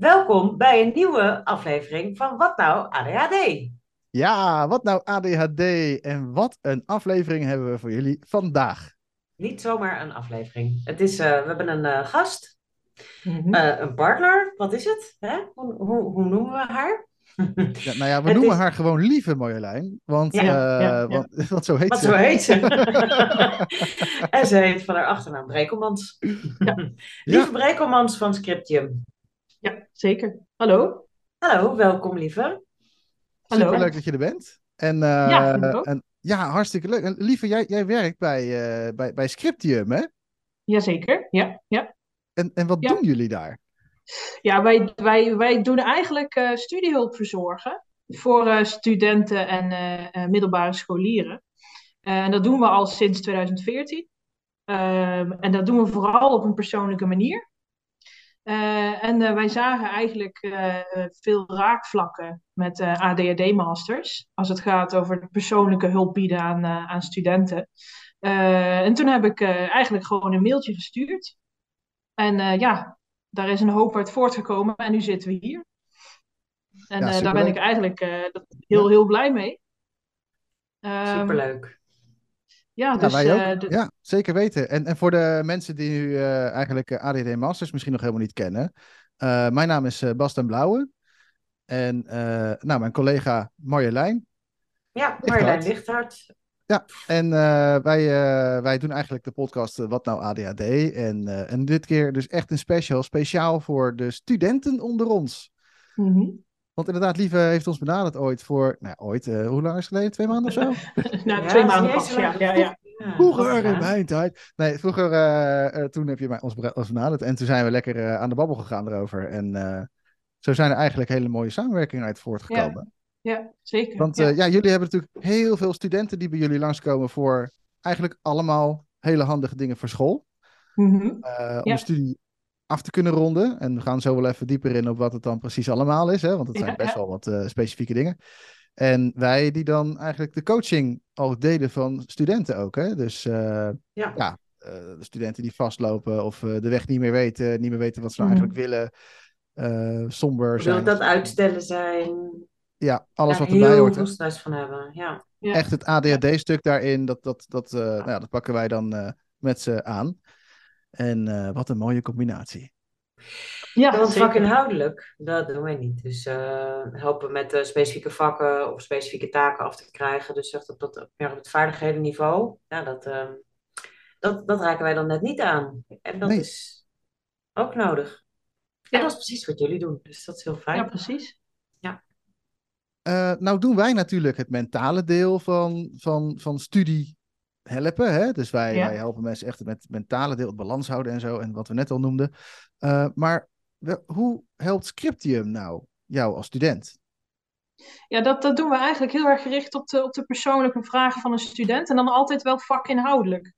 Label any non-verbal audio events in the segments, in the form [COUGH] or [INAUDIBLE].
Welkom bij een nieuwe aflevering van Wat Nou ADHD. Ja, wat nou ADHD en wat een aflevering hebben we voor jullie vandaag. Niet zomaar een aflevering. Het is, eh, we hebben een eh, gast, Mhm. eh, een partner. Wat is het? Hè? Hoe, hoe, hoe noemen we haar? Ja, nou ja, we [LAUGHS] Het noemen is- haar gewoon lieve Marjolein, want, Ja, eh, ja, ja. Want, [LAUGHS] want zo heet Wat ze. zo heet ze. [LAUGHS] en ze heet van haar achternaam Brekelmans. Lieve Brekelmans van Scriptium. Ja, zeker. Hallo? Hallo, welkom lieve. Hallo. Superleuk dat je er bent. En, eh, Ja, en, ja, hartstikke leuk. En lieve, jij, jij werkt bij, eh, bij, bij Scriptium, hè? Jazeker, ja. ja. En, en wat Ja. doen jullie daar? Ja, wij, wij, wij doen eigenlijk eh, studiehulp verzorgen voor eh, studenten en eh, eh, middelbare scholieren. Eh, en dat doen we al sinds 2014. Ehm, en dat doen we vooral op een persoonlijke manier. Eh, en eh, wij zagen eigenlijk eh, veel raakvlakken met ADHD-masters als het gaat over persoonlijke hulp bieden aan, aan studenten. En toen heb ik eigenlijk gewoon een mailtje gestuurd. En ja, daar is een hoop uit voortgekomen en nu zitten we hier. En Ja, daar ben ik eigenlijk heel, heel blij mee. Ehm, Superleuk. Ja, Ja, dus wij ook. eh, de- Ja, zeker weten. En, en voor de mensen die nu eh, eigenlijk eh, ADHD Masters misschien nog helemaal niet kennen. eh, mijn naam is Bas ten Blauwe. En eh, nou, mijn collega Marjolein. Ja, Marjolein Lichthart. Lichthart. En eh, wij, eh, wij doen eigenlijk de podcast Wat nou ADHD. En, eh, en dit keer dus echt een special, speciaal voor de studenten onder ons. mhm. Want inderdaad, Lieve heeft ons benaderd ooit voor, nou ooit, eh, hoe lang is het geleden? Twee maanden of zo? [LAUGHS] nou, Ja, twee maanden pas. Ja, ja, ja. Ja, Vroeger in ja. mijn tijd. Nee, vroeger, eh, eh, toen heb je mij ons, benaderd. En toen zijn we lekker eh, aan de babbel gegaan erover. En eh, zo zijn er eigenlijk hele mooie samenwerkingen uit voortgekomen. ja, zeker. Want ja. eh, ja, jullie hebben natuurlijk heel veel studenten die bij jullie langskomen voor eigenlijk allemaal hele handige dingen voor school. Mhm. eh, om Ja. de studie af te kunnen ronden. En we gaan zo wel even dieper in op wat het dan precies allemaal is. Hè? Want het zijn Ja, best ja. wel wat eh, specifieke dingen. En wij die dan eigenlijk de coaching al deden van studenten ook. Hè? Dus eh, Ja. ja, eh, de studenten die vastlopen of eh, de weg niet meer weten, niet meer weten wat ze nou Mhm. eigenlijk willen. eh, somber Wil zijn. dat uitstellen zijn. Ja, alles Daar wat erbij heel hoort. hè. veel van hebben. Ja. Ja. Echt het ADHD-stuk daarin, dat, dat, dat, eh, nou ja, dat pakken wij dan eh, met ze aan. En eh, wat een mooie combinatie. Ja, Ja, want vakinhoudelijk, dat doen wij niet. Dus eh, helpen met eh, specifieke vakken of specifieke taken af te krijgen. Dus echt op, dat, meer op het vaardighedenniveau. Ja, dat, eh, dat, dat raken wij dan net niet aan. En dat Nee. is ook nodig. Ja. En dat is precies wat jullie doen. Dus dat is heel fijn. Ja, precies. Eh, nou doen wij natuurlijk het mentale deel van, van, van studie helpen. Hè? Dus wij, Ja. wij helpen mensen echt met het mentale deel, het balans houden en zo. En wat we net al noemden. Eh, maar hoe helpt Scriptium nou jou als student? Ja, dat, dat doen we eigenlijk heel erg gericht op de, op de persoonlijke vragen van een student. En dan altijd wel vakinhoudelijk.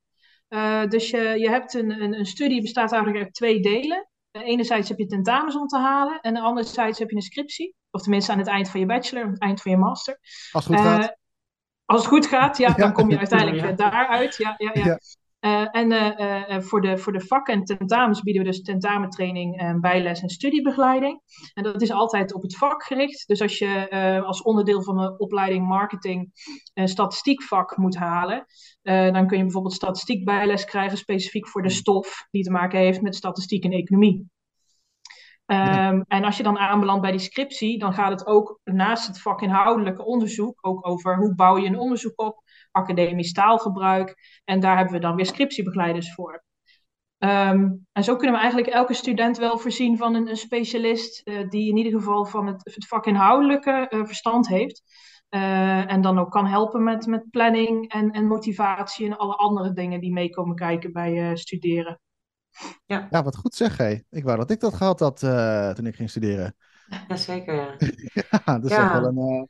Eh, dus je, je hebt een, een, een studie bestaat eigenlijk uit twee delen. Eh, enerzijds heb je tentamens om te halen. En anderzijds heb je een scriptie. Of tenminste aan het eind van je bachelor, aan het eind van je master. Als het goed gaat. Als het goed gaat, ja, Ja. dan kom je uiteindelijk Ja. eh, daaruit. Ja, ja, ja. Ja. Eh, en eh, eh, eh, voor, de, voor de vakken en tentamens bieden we dus tentamentraining, en bijles en studiebegeleiding. En dat is altijd op het vak gericht. Dus als je eh, als onderdeel van de opleiding marketing een statistiekvak moet halen, eh, dan kun je bijvoorbeeld statistiekbijles krijgen specifiek voor de stof die te maken heeft met statistiek en economie. Ehm, En als je dan aanbelandt bij die scriptie, dan gaat het ook naast het vakinhoudelijke onderzoek ook over hoe bouw je een onderzoek op, academisch taalgebruik. En daar hebben we dan weer scriptiebegeleiders voor. Ehm, en zo kunnen we eigenlijk elke student wel voorzien van een, een specialist eh, die in ieder geval van het, het vakinhoudelijke eh, verstand heeft. Eh, en dan ook kan helpen met, met planning en, en motivatie en alle andere dingen die meekomen kijken bij studeren. Ja, wat goed zeg, hé. Ik wou dat ik dat gehad had eh, toen ik ging studeren. Jazeker, ja. [LAUGHS] Ja, dat is Ja. echt wel een, eh,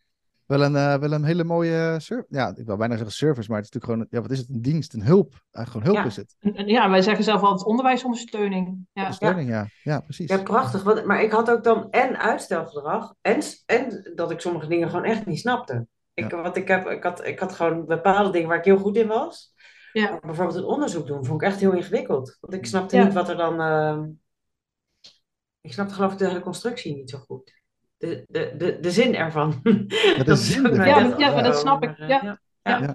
wel een, eh, wel een hele mooie service. Ja, ik wou bijna zeggen service, maar het is natuurlijk gewoon, ja, wat is het? Een dienst, een hulp. Eigenlijk gewoon hulp Ja. is het. Ja, wij zeggen zelf altijd onderwijsondersteuning. Ja. Ondersteuning, ja. Ja, precies. Ja, prachtig. Want, maar ik had ook dan en uitstelgedrag en, en dat ik sommige dingen gewoon echt niet snapte. Ik, wat ik, heb, ik, had, ik had gewoon bepaalde dingen waar ik heel goed in was. Ja. Maar bijvoorbeeld het onderzoek doen vond ik echt heel ingewikkeld. Want ik snapte Ja. niet wat er dan... ehm, ik snapte geloof ik de hele constructie niet zo goed. De, de, de, de zin ervan. de [LAUGHS] Dat is zin ook ervan. nooit Ja, maar- ja, maar dat snap ik. opgekomen. Ja. ja. Ja.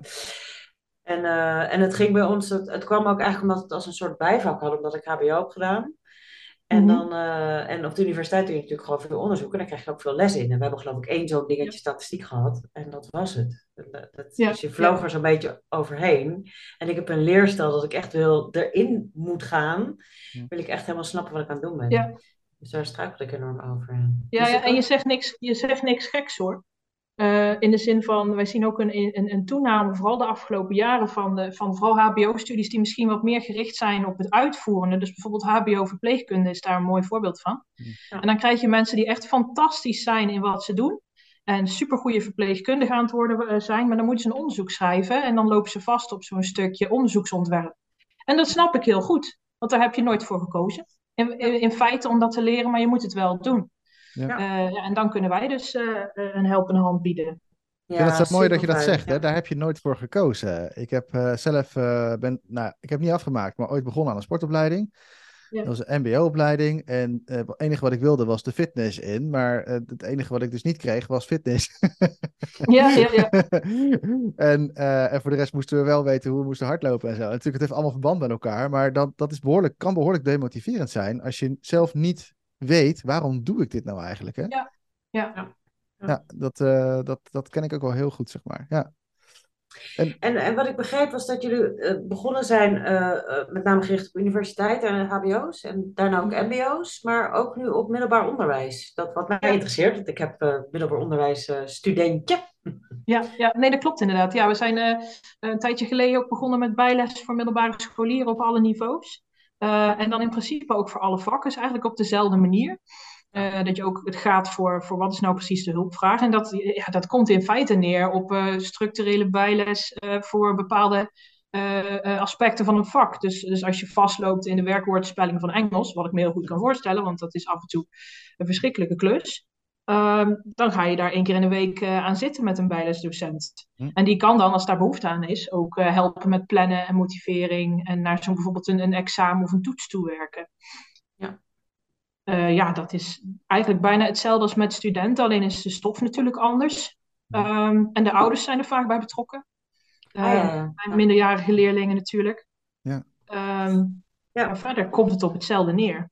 En, eh, en het ging bij ons, het, het kwam ook eigenlijk omdat we het als een soort bijvak hadden, omdat ik HBO heb gedaan. En, Mhm. dan, eh, en op de universiteit doe je natuurlijk gewoon veel onderzoek en dan krijg je ook veel les in. En we hebben geloof ik één zo'n dingetje statistiek gehad en dat was het. Dat, dat- Ja, Dus je vloog ja. er zo'n beetje overheen. En ik heb een leerstijl dat ik echt wil erin moet gaan, Ja. wil ik echt helemaal snappen wat ik aan het doen ben. Ja. Dus daar struikel ik enorm over. Ja, Dus ja, en je zegt niks, je zegt niks geks hoor. Eh, in de zin van, wij zien ook een, een, een toename, vooral de afgelopen jaren, van, de, van vooral HBO-studies die misschien wat meer gericht zijn op het uitvoerende. Dus bijvoorbeeld HBO-verpleegkunde is daar een mooi voorbeeld van. Ja. En dan krijg je mensen die echt fantastisch zijn in wat ze doen. En supergoeie verpleegkundigen aan het worden eh, zijn, maar dan moeten ze een onderzoek schrijven en dan lopen ze vast op zo'n stukje onderzoeksontwerp. En dat snap ik heel goed, want daar heb je nooit voor gekozen. In, in, in feite om dat te leren, maar je moet het wel doen. Ja. Eh, ja, en dan kunnen wij dus eh, eh, een helpende hand bieden. Ik vind het zo mooi dat je dat zegt, hè? ja. daar heb je nooit voor gekozen. Ik heb eh, zelf, eh, ben, nou, ik heb niet afgemaakt, maar ooit begonnen aan een sportopleiding. Ja. Dat was een mbo-opleiding en eh, het enige wat ik wilde was de fitness in, maar eh, het enige wat ik dus niet kreeg was fitness. Ja, ja, ja. [LAUGHS] en, eh, en voor de rest moesten we wel weten hoe we moesten hardlopen en zo. Natuurlijk, het heeft allemaal verband met elkaar, maar dat, dat is behoorlijk, kan behoorlijk demotiverend zijn als je zelf niet weet waarom doe ik dit nou eigenlijk. Hè? Ja. Ja. Ja, dat, eh, dat, dat ken ik ook wel heel goed, zeg maar. Ja. En, en wat ik begreep was dat jullie eh, begonnen zijn, eh, eh, met name gericht op universiteiten en HBO's en daarna ook MBO's, maar ook nu op middelbaar onderwijs. Dat wat mij Ja. interesseert, want ik heb eh, middelbaar onderwijs studentje. Ja, ja, nee, dat klopt inderdaad. Ja, we zijn eh, een tijdje geleden ook begonnen met bijles voor middelbare scholieren op alle niveaus. Eh, en dan in principe ook voor alle vakken, dus eigenlijk op dezelfde manier. Eh, dat je ook het gaat voor, voor wat is nou precies de hulpvraag. En dat, ja, dat komt in feite neer op eh, structurele bijles voor bepaalde aspecten van een vak. Dus, dus als je vastloopt in de werkwoordspelling van Engels, wat ik me heel goed kan voorstellen, want dat is af en toe een verschrikkelijke klus. Ehm, dan ga je daar één keer in de week eh, aan zitten met een bijlesdocent. Hm. En die kan dan, als daar behoefte aan is, ook eh, helpen met plannen en motivering en naar zo'n bijvoorbeeld een, een examen of een toets toewerken. Ja. Eh, ja, dat is eigenlijk bijna hetzelfde als met studenten, alleen is de stof natuurlijk anders. Ehm, en de ouders zijn er vaak bij betrokken. Ah, ja, minderjarige leerlingen natuurlijk. Ja. Ehm, Ja. Maar verder komt het op hetzelfde neer.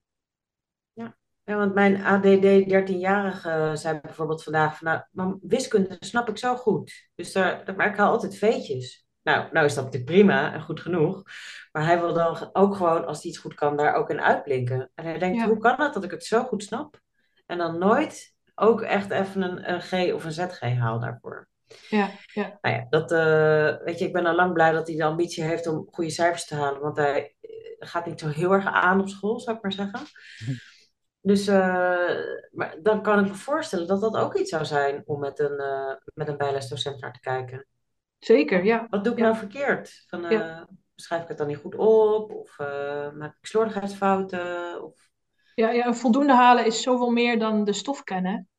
Ja, want mijn ADD 13-jarige zei bijvoorbeeld vandaag van, nou, mam, wiskunde snap ik zo goed. Dus daar, daar maak ik al altijd veetjes. Nou, nou is dat natuurlijk prima en goed genoeg. Maar hij wil dan ook gewoon, als hij iets goed kan, daar ook in uitblinken. En hij denkt, Ja. hoe kan het dat ik het zo goed snap? En dan nooit ook echt even een, een G of een ZG haal daarvoor. Ja, ja. Nou ja, dat, eh, weet je, ik ben al lang blij dat hij de ambitie heeft om goede cijfers te halen. Want hij eh, gaat niet zo heel erg aan op school, zou ik maar zeggen. Dus eh, maar dan kan ik me voorstellen dat dat ook iets zou zijn om met een, eh, met een bijlesdocent naar te kijken. Zeker, ja. Wat doe ik Ja. nou verkeerd? Van, eh, Ja. Schrijf ik het dan niet goed op? Of maak ik slordigheidsfouten? Of... Ja, ja, een voldoende halen is zoveel meer dan de stof kennen.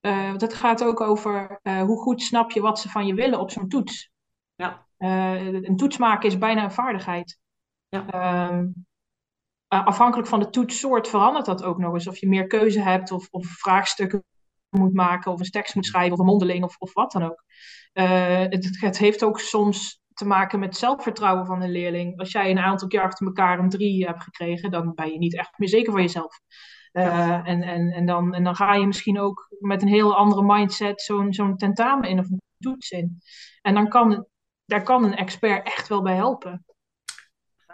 Want het gaat ook over hoe goed snap je wat ze van je willen op zo'n toets. Ja. Een toets maken is bijna een vaardigheid. Ja. Ehm, eh, afhankelijk van de toetssoort verandert dat ook nog eens. Of je meer keuze hebt, of, of vraagstukken moet maken, of een tekst moet schrijven, of een mondeling, of, of wat dan ook. Eh, het, het heeft ook soms te maken met zelfvertrouwen van een leerling. Als jij een aantal keer achter elkaar een drie hebt gekregen, dan ben je niet echt meer zeker van jezelf. Eh, en, en, en, dan, en dan ga je misschien ook met een heel andere mindset zo'n zo'n tentamen in of een toets in. En dan kan, daar kan een expert echt wel bij helpen.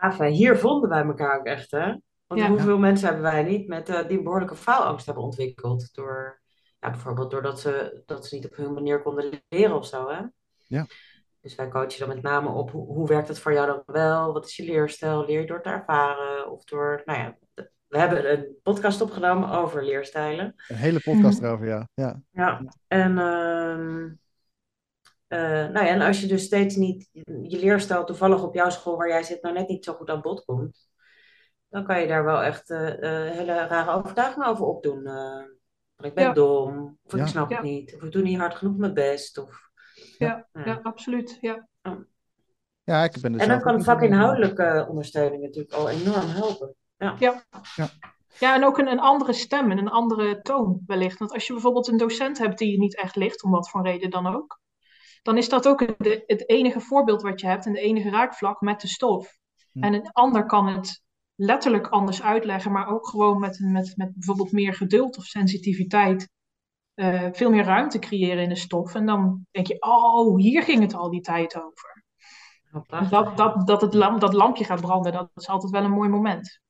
Gaaf? Hier vonden wij elkaar ook echt, hè? Want Ja. hoeveel mensen hebben wij niet met, eh, die een behoorlijke faalangst hebben ontwikkeld? Door, ja, bijvoorbeeld doordat ze, dat ze niet op hun manier konden leren of zo, hè? Ja. Dus wij coachen dan met name op hoe, hoe werkt het voor jou dan wel? Wat is je leerstijl? Leer je door te ervaren? Of door, nou ja, we hebben een podcast opgenomen over leerstijlen. Een hele podcast erover, ja. ja. Ja, en, ehm, eh, nou ja, en als je dus steeds niet je leerstijl toevallig op jouw school waar jij zit nou net niet zo goed aan bod komt, dan kan je daar wel echt eh, eh, hele rare overtuigingen over opdoen. eh ik ben Ja. dom, of ik snap Ja. het niet, of ik doe niet hard genoeg mijn best. Of, Ja, Ja. ja absoluut. Ja. Ja, ik ben er En dan kan vakinhoudelijke ondersteuning natuurlijk al enorm helpen. Ja. Ja. Ja, en ook een, een andere stem en een andere toon wellicht. Want als je bijvoorbeeld een docent hebt die je niet echt ligt, om wat voor reden dan ook, dan is dat ook het, het enige voorbeeld wat je hebt en de enige raakvlak met de stof. Hm. En een ander kan het letterlijk anders uitleggen, maar ook gewoon met, met, met bijvoorbeeld meer geduld of sensitiviteit eh, veel meer ruimte creëren in de stof. En dan denk je, oh, hier ging het al die tijd over. Dat, dat, dat het lamp, dat lampje gaat branden, dat is altijd wel een mooi moment.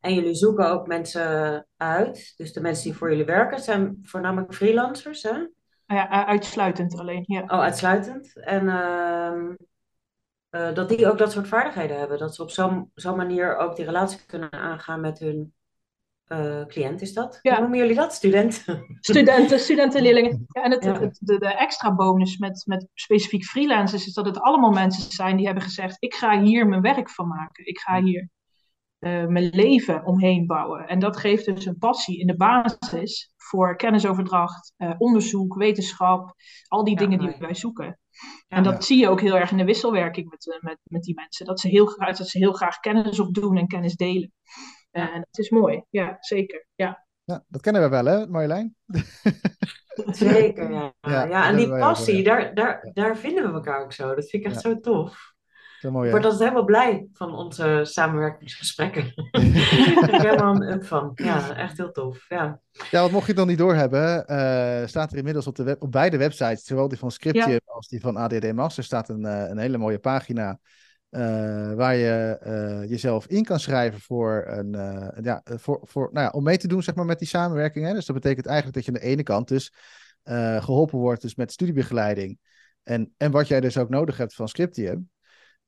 En jullie zoeken ook mensen uit. Dus de mensen die voor jullie werken zijn voornamelijk freelancers, hè? Ah Ja, uitsluitend alleen, ja. Oh, uitsluitend. En ehm, eh, dat die ook dat soort vaardigheden hebben. Dat ze op zo'n zo'n manier ook die relatie kunnen aangaan met hun eh, cliënt, is dat? Ja. Hoe noemen jullie dat? Studenten? Studenten, studenten, leerlingen. Ja, en het, het, Ja. het- de, de extra bonus met, met specifiek freelancers is dat het allemaal mensen zijn die hebben gezegd: ik ga hier mijn werk van maken. Ik ga hier eh, mijn leven omheen bouwen. En dat geeft dus een passie in de basis voor kennisoverdracht, eh, onderzoek, wetenschap, al die Ja, dingen die wij zoeken. Ja. En dat Ja. zie je ook heel erg in de wisselwerking met, eh, met, met die mensen. Dat ze, heel graag, dat ze heel graag kennis opdoen en kennis delen. En dat is mooi, ja, zeker. Ja. Ja, dat kennen we wel, hè, Marjolein? [LAUGHS] Zeker, ja. Ja, en die passie, ja. daar, daar, daar vinden we elkaar ook zo. Dat vind ik echt zo tof. Mooi, Ik word altijd helemaal blij van onze samenwerkingsgesprekken. Daar [LAUGHS] ben ik helemaal een up van. Ja, echt heel tof. Ja. Ja, want mocht je het nog niet doorhebben, eh staat er inmiddels op, de web, op beide websites, zowel die van Scriptium als die van ADD Master, staat een, eh, een hele mooie pagina eh, waar je eh, jezelf in kan schrijven voor een, eh, ja, voor, voor, nou ja, om mee te doen zeg maar, met die samenwerking. Hè? Dus dat betekent eigenlijk dat je aan de ene kant dus eh, geholpen wordt dus met studiebegeleiding en, en wat jij dus ook nodig hebt van Scriptium.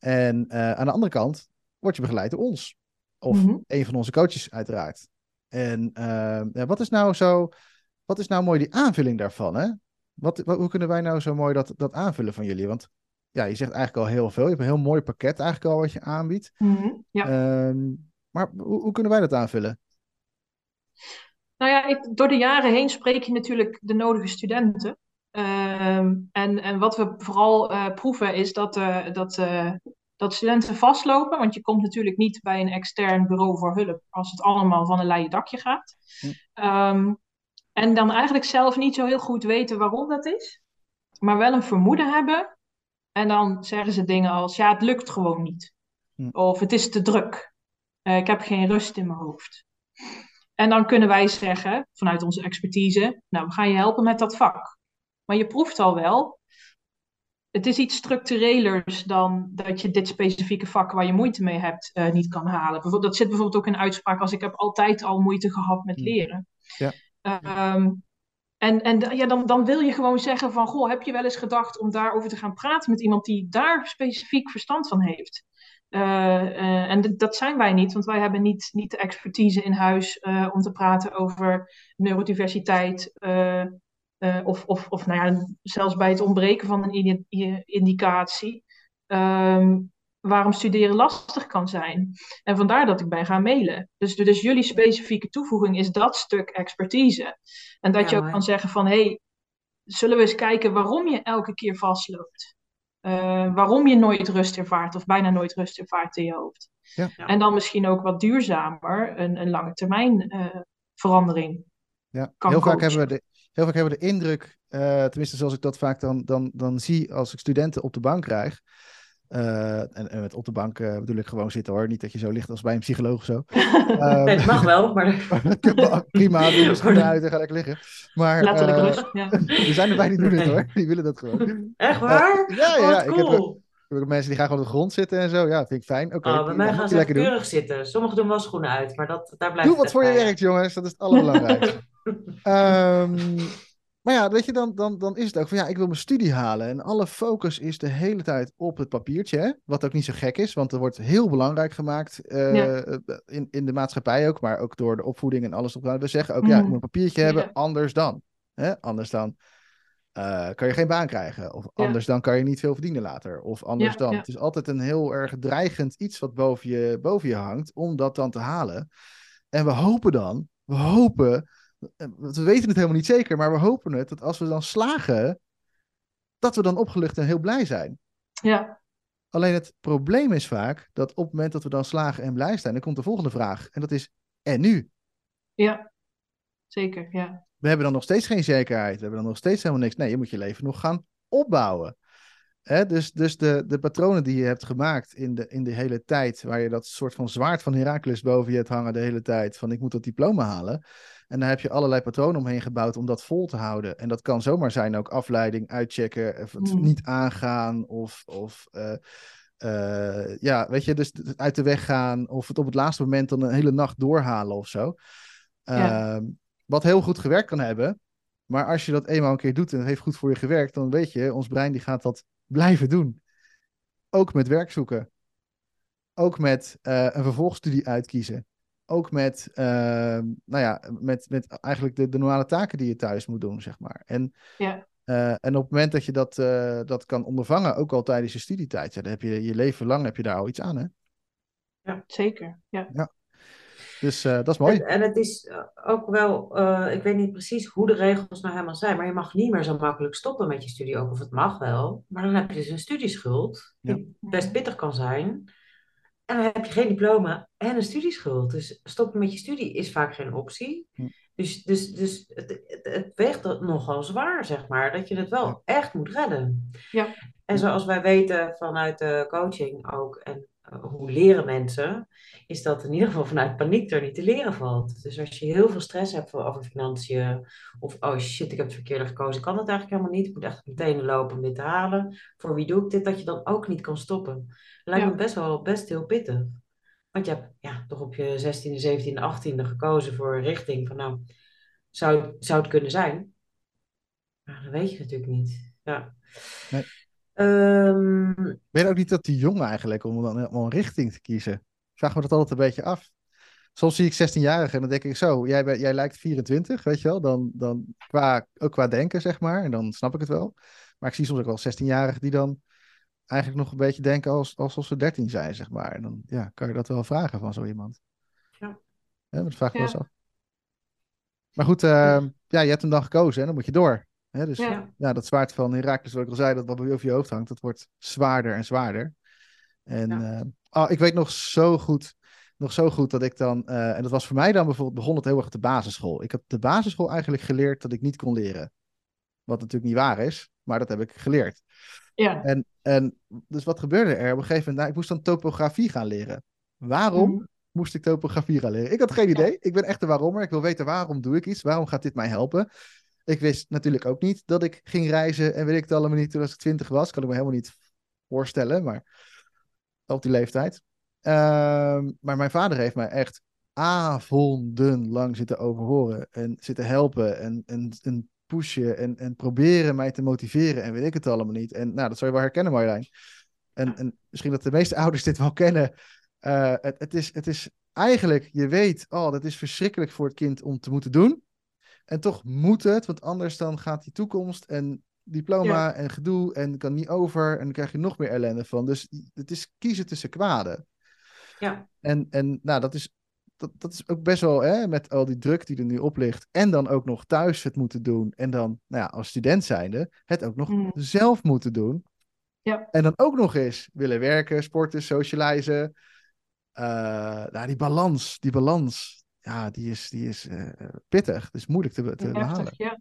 En eh, aan de andere kant word je begeleid door ons. Of Mhm. een van onze coaches uiteraard. En ja, wat is nou zo, wat is nou mooi die aanvulling daarvan? Hè? Wat, wat- hoe kunnen wij nou zo mooi dat, dat aanvullen van jullie? Want ja, je zegt eigenlijk al heel veel. Je hebt een heel mooi pakket eigenlijk al wat je aanbiedt. Mhm, ja. Ehm, maar hoe, hoe kunnen wij dat aanvullen? Nou ja, ik, door de jaren heen spreek je natuurlijk de nodige studenten. Ehm, en, en wat we vooral eh, proeven is dat, eh, dat, eh, dat studenten vastlopen. Want je komt natuurlijk niet bij een extern bureau voor hulp als het allemaal van een leien dakje gaat. Hm. Ehm, en dan eigenlijk zelf niet zo heel goed weten waarom dat is. Maar wel een vermoeden hebben. En dan zeggen ze dingen als, ja, het lukt gewoon niet. Of het is te druk. Ik heb geen rust in mijn hoofd. En dan kunnen wij zeggen, vanuit onze expertise, nou, we gaan je helpen met dat vak. Maar je proeft al wel, het is iets structurelers dan dat je dit specifieke vak waar je moeite mee hebt eh, niet kan halen. Bijvoorbeeld, dat zit bijvoorbeeld ook in uitspraak als ik heb altijd al moeite gehad met Hmm. leren. Ja. Ehm, en en ja, dan, dan wil je gewoon zeggen van, goh, heb je wel eens gedacht om daarover te gaan praten met iemand die daar specifiek verstand van heeft? Eh, eh, en dat zijn wij niet, want wij hebben niet, niet de expertise in huis om te praten over neurodiversiteit. Eh, of, of, of nou ja, zelfs bij het ontbreken van een indicatie. ehm, waarom studeren lastig kan zijn. En vandaar dat ik ben gaan mailen. Dus, dus jullie specifieke toevoeging is dat stuk expertise. En dat Ja, je ook mooi. kan zeggen van... hé, hey, zullen we eens kijken waarom je elke keer vastloopt? Eh, waarom je nooit rust ervaart of bijna nooit rust ervaart in je hoofd. Ja. En dan misschien ook wat duurzamer een, een lange termijn eh, verandering. Ja, Kan heel, vaak hebben we de, heel vaak hebben we de indruk, eh, tenminste zoals ik dat vaak dan, dan, dan zie als ik studenten op de bank krijg. eh, en, en met op de bank eh, bedoel ik gewoon zitten hoor. Niet dat je zo ligt als bij een psycholoog of zo. [LAUGHS] Ehm, Nee, het mag wel, maar [LAUGHS] Prima, doe je schoenen uit en ga lekker liggen. Maar rust. Ja. [LAUGHS] er zijn erbij die doen het hoor. Die willen dat gewoon. echt waar? Ja, ja, ja. cool. ik heb mensen die gaan gewoon op de grond zitten en zo. Ja, vind ik fijn. Oké, Oh, bij mij gaan ze doen. keurig zitten. Sommigen doen wel schoenen uit, maar dat, daar blijft Doe wat voor je bij. werkt, jongens. Dat is het allerbelangrijkste. Ehm, maar ja, weet je, dan, dan, dan is het ook van ja, ik wil mijn studie halen. En alle focus is de hele tijd op het papiertje. Hè? Wat ook niet zo gek is, want er wordt heel belangrijk gemaakt eh, Ja. in, in de maatschappij ook, maar ook door de opvoeding en alles. Op, we zeggen ook, ja, ik Mhm. moet een papiertje hebben, Ja. anders dan. Hè? Anders dan eh, kan je geen baan krijgen. Of Ja. anders dan kan je niet veel verdienen later. Of anders dan. Het is altijd een heel erg dreigend iets wat boven je, boven je hangt, om dat dan te halen. En we hopen dan, we hopen, we weten het helemaal niet zeker, maar we hopen het, dat als we dan slagen, dat we dan opgelucht en heel blij zijn. Ja. Alleen het probleem is vaak dat op het moment dat we dan slagen en blij zijn, dan komt de volgende vraag. En dat is, En nu? Ja, zeker, ja. We hebben dan nog steeds geen zekerheid. We hebben dan nog steeds helemaal niks. Nee, je moet je leven nog gaan opbouwen. Hè? Dus, dus de, de patronen die je hebt gemaakt in de, in de hele tijd, waar je dat soort van zwaard van Herakles boven je hebt hangen de hele tijd, van ik moet dat diploma halen. En dan heb je allerlei patronen omheen gebouwd om dat vol te houden. En dat kan zomaar zijn ook afleiding, uitchecken, of het Mm. niet aangaan, of, of eh, eh, ja, weet je, dus uit de weg gaan, of het op het laatste moment dan een hele nacht doorhalen of zo. Ja. Ehm, wat heel goed gewerkt kan hebben, maar als je dat eenmaal een keer doet en het heeft goed voor je gewerkt, dan weet je, ons brein die gaat dat blijven doen. Ook met werk zoeken. Ook met eh, een vervolgstudie uitkiezen. Ook met, eh, nou ja, met, met eigenlijk de, de normale taken die je thuis moet doen, zeg maar. En, Ja. eh, en op het moment dat je dat, eh, dat kan ondervangen, ook al tijdens je studietijd, ja, dan heb je je leven lang heb je daar al iets aan, hè? Zeker, ja. Dus eh, dat is mooi. En, en het is ook wel, eh, ik weet niet precies hoe de regels nou helemaal zijn, maar je mag niet meer zo makkelijk stoppen met je studie, ook of het mag wel. Maar dan heb je dus een studieschuld, die best pittig kan zijn. En dan heb je geen diploma en een studieschuld. Dus stoppen met je studie is vaak geen optie. Hm. Dus, dus, dus het, het, weegt dat nogal zwaar, zeg maar, dat je het wel Ja. echt moet redden. Ja. En zoals wij weten vanuit de coaching ook, en hoe leren mensen, is dat in ieder geval vanuit paniek er niet te leren valt. Dus als je heel veel stress hebt over financiën, of oh shit, ik heb het verkeerde gekozen, kan het eigenlijk helemaal niet, ik moet echt meteen lopen om dit te halen. Voor wie doe ik dit? Dat je dan ook niet kan stoppen. Lijkt Ja. me best wel best heel pittig. Want je hebt ja, toch op je 16e, 17e, 18e gekozen voor een richting van nou, zou, zou het kunnen zijn? Maar dat weet je natuurlijk niet. Ja. Nee. Ehm, Ben je ook niet dat te jong eigenlijk om dan om een richting te kiezen? Ik vraag me dat altijd een beetje af. Soms zie ik 16-jarigen en dan denk ik zo, jij, bent- jij lijkt 24, weet je wel? Dan, dan qua, ook qua denken, zeg maar. En dan snap ik het wel. Maar ik zie soms ook wel 16-jarigen die dan eigenlijk nog een beetje denken als, alsof ze 13 zijn, zeg maar. En dan ja, kan je dat wel vragen van zo iemand. Ja. Ja, dat vraag ik wel Ja. eens af. Maar goed, eh, ja, je hebt hem dan gekozen en dan moet je door. Hè? Dus Ja. ja, dat zwaard van Herakles, wat ik al zei, dat wat over je hoofd hangt, dat wordt zwaarder en zwaarder. En Ja. eh, oh, ik weet nog zo goed, nog zo goed dat ik dan, eh, en dat was voor mij dan bijvoorbeeld, begon het heel erg op de basisschool. Ik heb de basisschool eigenlijk geleerd dat ik niet kon leren. Wat natuurlijk niet waar is, maar dat heb ik geleerd. Ja. En, en dus wat gebeurde er? Op een gegeven moment, nou, ik moest dan topografie gaan leren. Waarom Mhm. moest ik topografie gaan leren? Ik had geen idee. Ik ben echt de waarommer. Ik wil weten waarom doe ik iets? Waarom gaat dit mij helpen? Ik wist natuurlijk ook niet dat ik ging reizen en weet ik het allemaal niet toen als ik twintig was. Kan ik me helemaal niet voorstellen, maar op die leeftijd. Ehm, maar mijn vader heeft mij echt avondenlang zitten overhoren en zitten helpen en, en, en pushen en, en proberen mij te motiveren en weet ik het allemaal niet. En nou, dat zou je wel herkennen Marjolein. En, en misschien dat de meeste [LAUGHS] ouders dit wel kennen. Eh, het, het, is, het is eigenlijk, je weet, oh, dat is verschrikkelijk voor het kind om te moeten doen. En toch moet het, want anders dan gaat die toekomst en diploma en gedoe en kan niet over en dan krijg je nog meer ellende van. Dus het is kiezen tussen kwaden. ja. En, en nou, dat is, dat, dat is ook best wel, hè, met al die druk die er nu op ligt. En dan ook nog thuis het moeten doen. En dan, nou ja, als student zijnde, het ook nog Mm. zelf moeten doen. Ja. En dan ook nog eens willen werken, sporten, socializen. Eh, nou, die balans, die balans, ja, die is, die is eh, pittig. Het is moeilijk te, te behalen. Heftig, ja.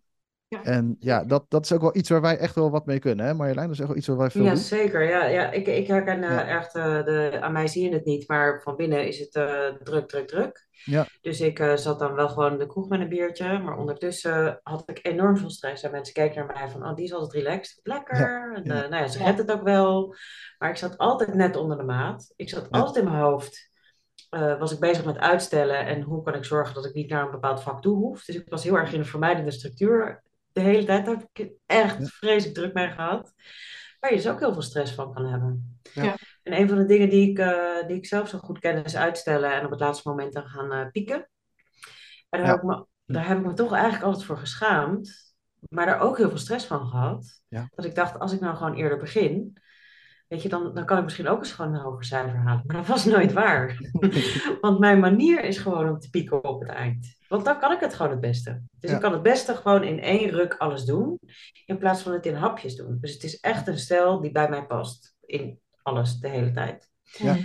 En ja, dat, dat is ook wel iets waar wij echt wel wat mee kunnen, hè Marjolein? Dat is echt wel iets waar wij veel Ja, doen. zeker. Ja, ja. Ik, ik herken eh, Ja. echt, eh, de, aan mij zie je het niet, maar van binnen is het eh, druk, druk, druk. Ja. Dus ik eh, zat dan wel gewoon in de kroeg met een biertje, maar ondertussen had ik enorm veel stress. En mensen keken naar mij van, oh, die is altijd relaxed. Lekker. En, ja. eh, nou ja, ze Ja. redt het ook wel. Maar ik zat altijd net onder de maat. Ik zat Ja. altijd in mijn hoofd. Eh, was ik bezig met uitstellen en hoe kan ik zorgen dat ik niet naar een bepaald vak toe hoef. Dus ik was heel erg in een vermijdende structuur de hele tijd. Daar heb ik echt vreselijk druk mee gehad. Waar je dus ook heel veel stress van kan hebben. Ja. En een van de dingen die ik, eh, die ik zelf zo goed ken is uitstellen en op het laatste moment dan gaan eh, pieken. En daar, Ja. heb ik me, daar heb ik me toch eigenlijk altijd voor geschaamd. Maar daar ook heel veel stress van gehad. Ja. Dat ik dacht, als ik nou gewoon eerder begin, weet je, dan, dan kan ik misschien ook eens gewoon een hoger cijfer halen. Maar dat was nooit waar. [LAUGHS] Want mijn manier is gewoon om te pieken op het eind. Want dan kan ik het gewoon het beste. Dus Ja. ik kan het beste gewoon in één ruk alles doen. In plaats van het in hapjes doen. Dus het is echt een stijl die bij mij past. In alles, de hele tijd. Ja.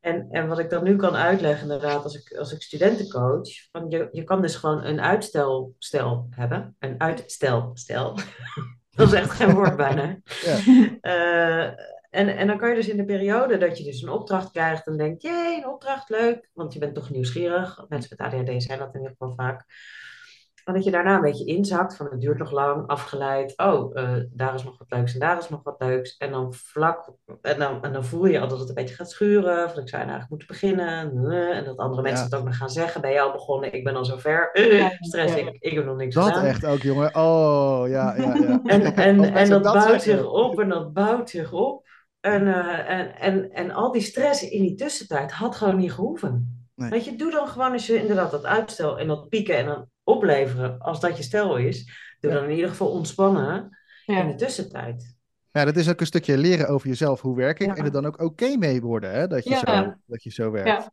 En, en wat ik dan nu kan uitleggen, inderdaad, als ik, als ik studenten coach, van je, je kan dus gewoon een uitstelstel hebben. Een uitstelstel. [LAUGHS] dat is echt geen woord bijna. Ja. Eh, en, en dan kan je dus in de periode dat je dus een opdracht krijgt, dan denk je, jee, een opdracht, leuk. Want je bent toch nieuwsgierig. Mensen met ADHD zijn dat in ieder geval vaak. Maar dat je daarna een beetje inzakt van het duurt nog lang, afgeleid. Oh, eh, daar is nog wat leuks en daar is nog wat leuks. En dan vlak, en dan, en dan voel je al dat het een beetje gaat schuren. Van ik zou eigenlijk moeten beginnen. Eh, En dat andere mensen Ja. het ook nog gaan zeggen. Ben je al begonnen? Ik ben al zover. Eh, Ja, stress, ik, ik heb nog niks Dat gedaan. echt ook, jongen. Oh, ja, ja, ja. En, en, [LAUGHS] en dat, dat bouwt zeggen. zich op en dat bouwt zich op. En, eh, en, en, en al die stress in die tussentijd had gewoon niet gehoeven. Nee. Weet je, doe dan gewoon als je inderdaad dat uitstel en dat pieken en dan opleveren, als dat je stel is, doe Ja. dan in ieder geval ontspannen in de Ja. tussentijd. Ja, dat is ook een stukje leren over jezelf. Hoe werk ik? Ja. En er dan ook oké mee worden, hè? Dat je, Ja. zo, dat je zo werkt. Ja.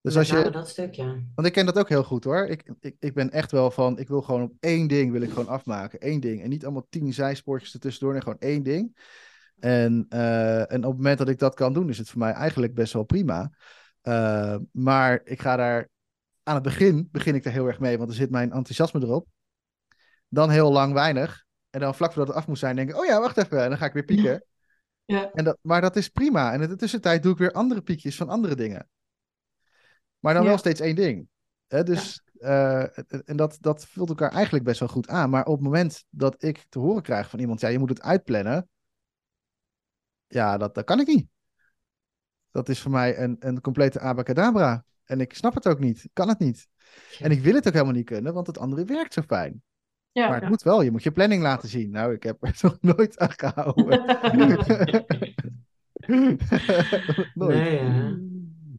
Dus als je, dat stukje. want ik ken dat ook heel goed hoor. Ik, ik, ik ben echt wel van, ik wil gewoon op één ding wil ik gewoon afmaken. Eén ding. En niet allemaal tien zijspoortjes ertussendoor. Nee, gewoon één ding. En, eh, en op het moment dat ik dat kan doen, is het voor mij eigenlijk best wel prima. Eh, maar ik ga daar aan het begin, begin ik er heel erg mee, want dan zit mijn enthousiasme erop. Dan heel lang weinig. En dan vlak voordat het af moet zijn, denk ik, oh ja, wacht even. En dan ga ik weer pieken. Ja. En dat, maar dat is prima. En in de tussentijd doe ik weer andere piekjes van andere dingen. Maar dan Ja. wel steeds één ding. Dus, eh, en dat, dat vult elkaar eigenlijk best wel goed aan. Maar op het moment dat ik te horen krijg van iemand, ja, je moet het uitplannen. Ja, dat, dat kan ik niet. Dat is voor mij een, een complete abacadabra. En ik snap het ook niet. Ik kan het niet. En ik wil het ook helemaal niet kunnen, want het andere werkt zo fijn. Ja. Maar het moet wel. Je moet je planning laten zien. Nou, ik heb er [LAUGHS] nog nooit aan gehouden. [LAUGHS] [LAUGHS] nooit. Nee, ja.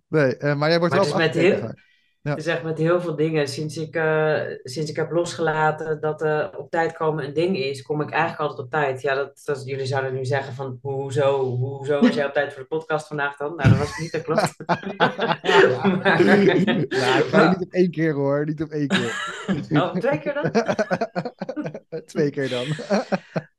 Nee, eh, maar jij wordt Maar wel het is met heel-. Ja. Is echt met heel veel dingen. Sinds ik, eh, sinds ik heb losgelaten dat eh, op tijd komen een ding is, kom ik eigenlijk altijd op tijd. Ja, dat, dat, jullie zouden nu zeggen van hoezo, hoezo was jij op tijd voor de podcast vandaag dan? Nou, dat was niet, dat klopt. [LAUGHS] Maar- ik ga niet op één keer hoor, niet op één keer. Oh, twee keer dan? [LAUGHS] Twee keer dan.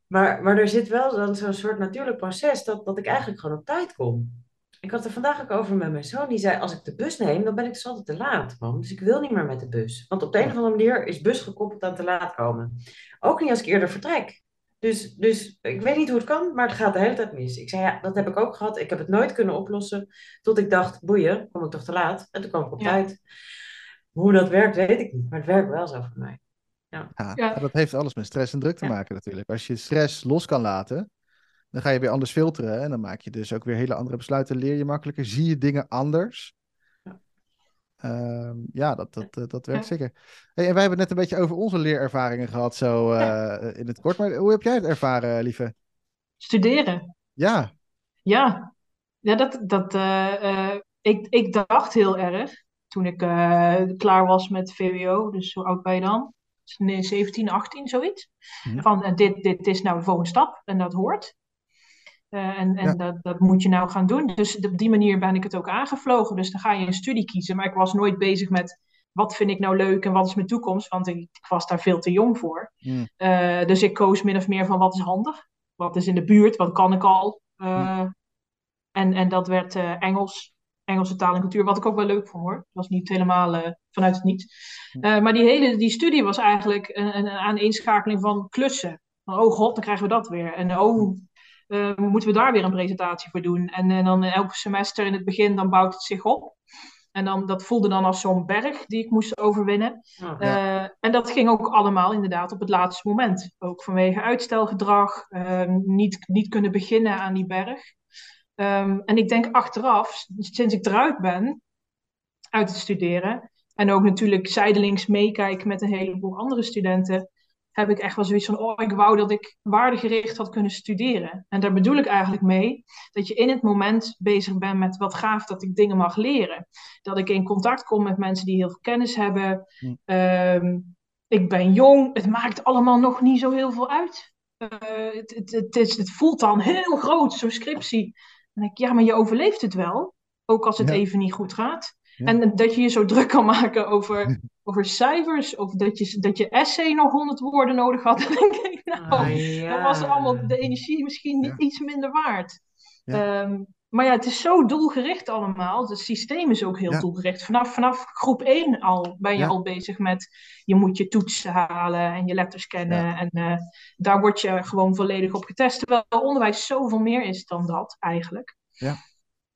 Maar, maar er zit wel dan zo'n soort natuurlijk proces dat, dat ik eigenlijk gewoon op tijd kom. Ik had er vandaag ook over met mijn zoon. Die zei, als ik de bus neem, dan ben ik dus altijd te laat, mam. Dus ik wil niet meer met de bus. Want op de een of andere manier is bus gekoppeld aan te laat komen. Ook niet als ik eerder vertrek. Dus, dus ik weet niet hoe het kan, maar het gaat de hele tijd mis. Ik zei, ja, dat heb ik ook gehad. Ik heb het nooit kunnen oplossen. Tot ik dacht, boeien, kom ik toch te laat? En toen kwam ik op Ja. tijd. Hoe dat werkt, weet ik niet. Maar het werkt wel zo voor mij. Ja, Ja. dat heeft alles met stress en druk te Ja. maken natuurlijk. Als je stress los kan laten, dan ga je weer anders filteren. En dan maak je dus ook weer hele andere besluiten. Leer je makkelijker, zie je dingen anders. Ja. Ehm, ja, dat, dat, dat, dat werkt Ja. zeker. Hey, en wij hebben het net een beetje over onze leerervaringen gehad, zo eh, in het kort. Maar hoe heb jij het ervaren, lieve? Studeren. Ja, Ja, ja dat, dat, eh, eh, ik, ik dacht heel erg toen ik eh, klaar was met VWO, dus hoe oud ben je dan? Nee, 17, 18, zoiets. Mhm. Van eh, dit, dit is nou de volgende stap en dat hoort. Eh, en en Ja. dat, dat moet je nou gaan doen. Dus op die manier ben ik het ook aangevlogen. Dus dan ga je een studie kiezen. Maar ik was nooit bezig met wat vind ik nou leuk en wat is mijn toekomst. Want ik, ik was daar veel te jong voor. Mm. Eh, dus ik koos min of meer van wat is handig. Wat is in de buurt, wat kan ik al. Eh, en, en dat werd Engels. Engelse taal en cultuur, wat ik ook wel leuk vond hoor. Het was niet helemaal vanuit het niets. Eh, maar die hele die studie was eigenlijk een, een aaneenschakeling van klussen. Van, oh god, dan krijgen we dat weer. En oh, eh, moeten we daar weer een presentatie voor doen. En, en dan elk semester in het begin, dan bouwt het zich op. En dan, dat voelde dan als zo'n berg die ik moest overwinnen. Oh, Eh, en dat ging ook allemaal inderdaad op het laatste moment. Ook vanwege uitstelgedrag, eh, niet, niet kunnen beginnen aan die berg. Ehm, en ik denk achteraf, sinds ik eruit ben, uit het studeren, en ook natuurlijk zijdelings meekijken met een heleboel andere studenten, heb ik echt wel zoiets van, oh, ik wou dat ik waardegericht had kunnen studeren. En daar bedoel ik eigenlijk mee dat je in het moment bezig bent met wat gaaf dat ik dingen mag leren. Dat ik in contact kom met mensen die heel veel kennis hebben. Hm. Ehm, ik ben jong, het maakt allemaal nog niet zo heel veel uit. Eh, het, het, het, is, het voelt dan heel groot, zo'n scriptie. Dan denk ik, ja, maar je overleeft het wel. Ook als het Ja. even niet goed gaat. Ja. En dat je je zo druk kan maken over, [LAUGHS] over cijfers. Of dat je, dat je essay nog 100 woorden nodig had. [LAUGHS] Dan denk ik, nou, Ah, ja. dan was allemaal de energie misschien Ja. iets minder waard. Ja. Ehm, maar ja, het is zo doelgericht allemaal. Het systeem is ook heel Ja. doelgericht. Vanaf, vanaf groep 1 al ben je Ja. al bezig met je moet je toetsen halen en je letters kennen. En eh, daar word je gewoon volledig op getest. Terwijl onderwijs zoveel meer is dan dat eigenlijk. Ja.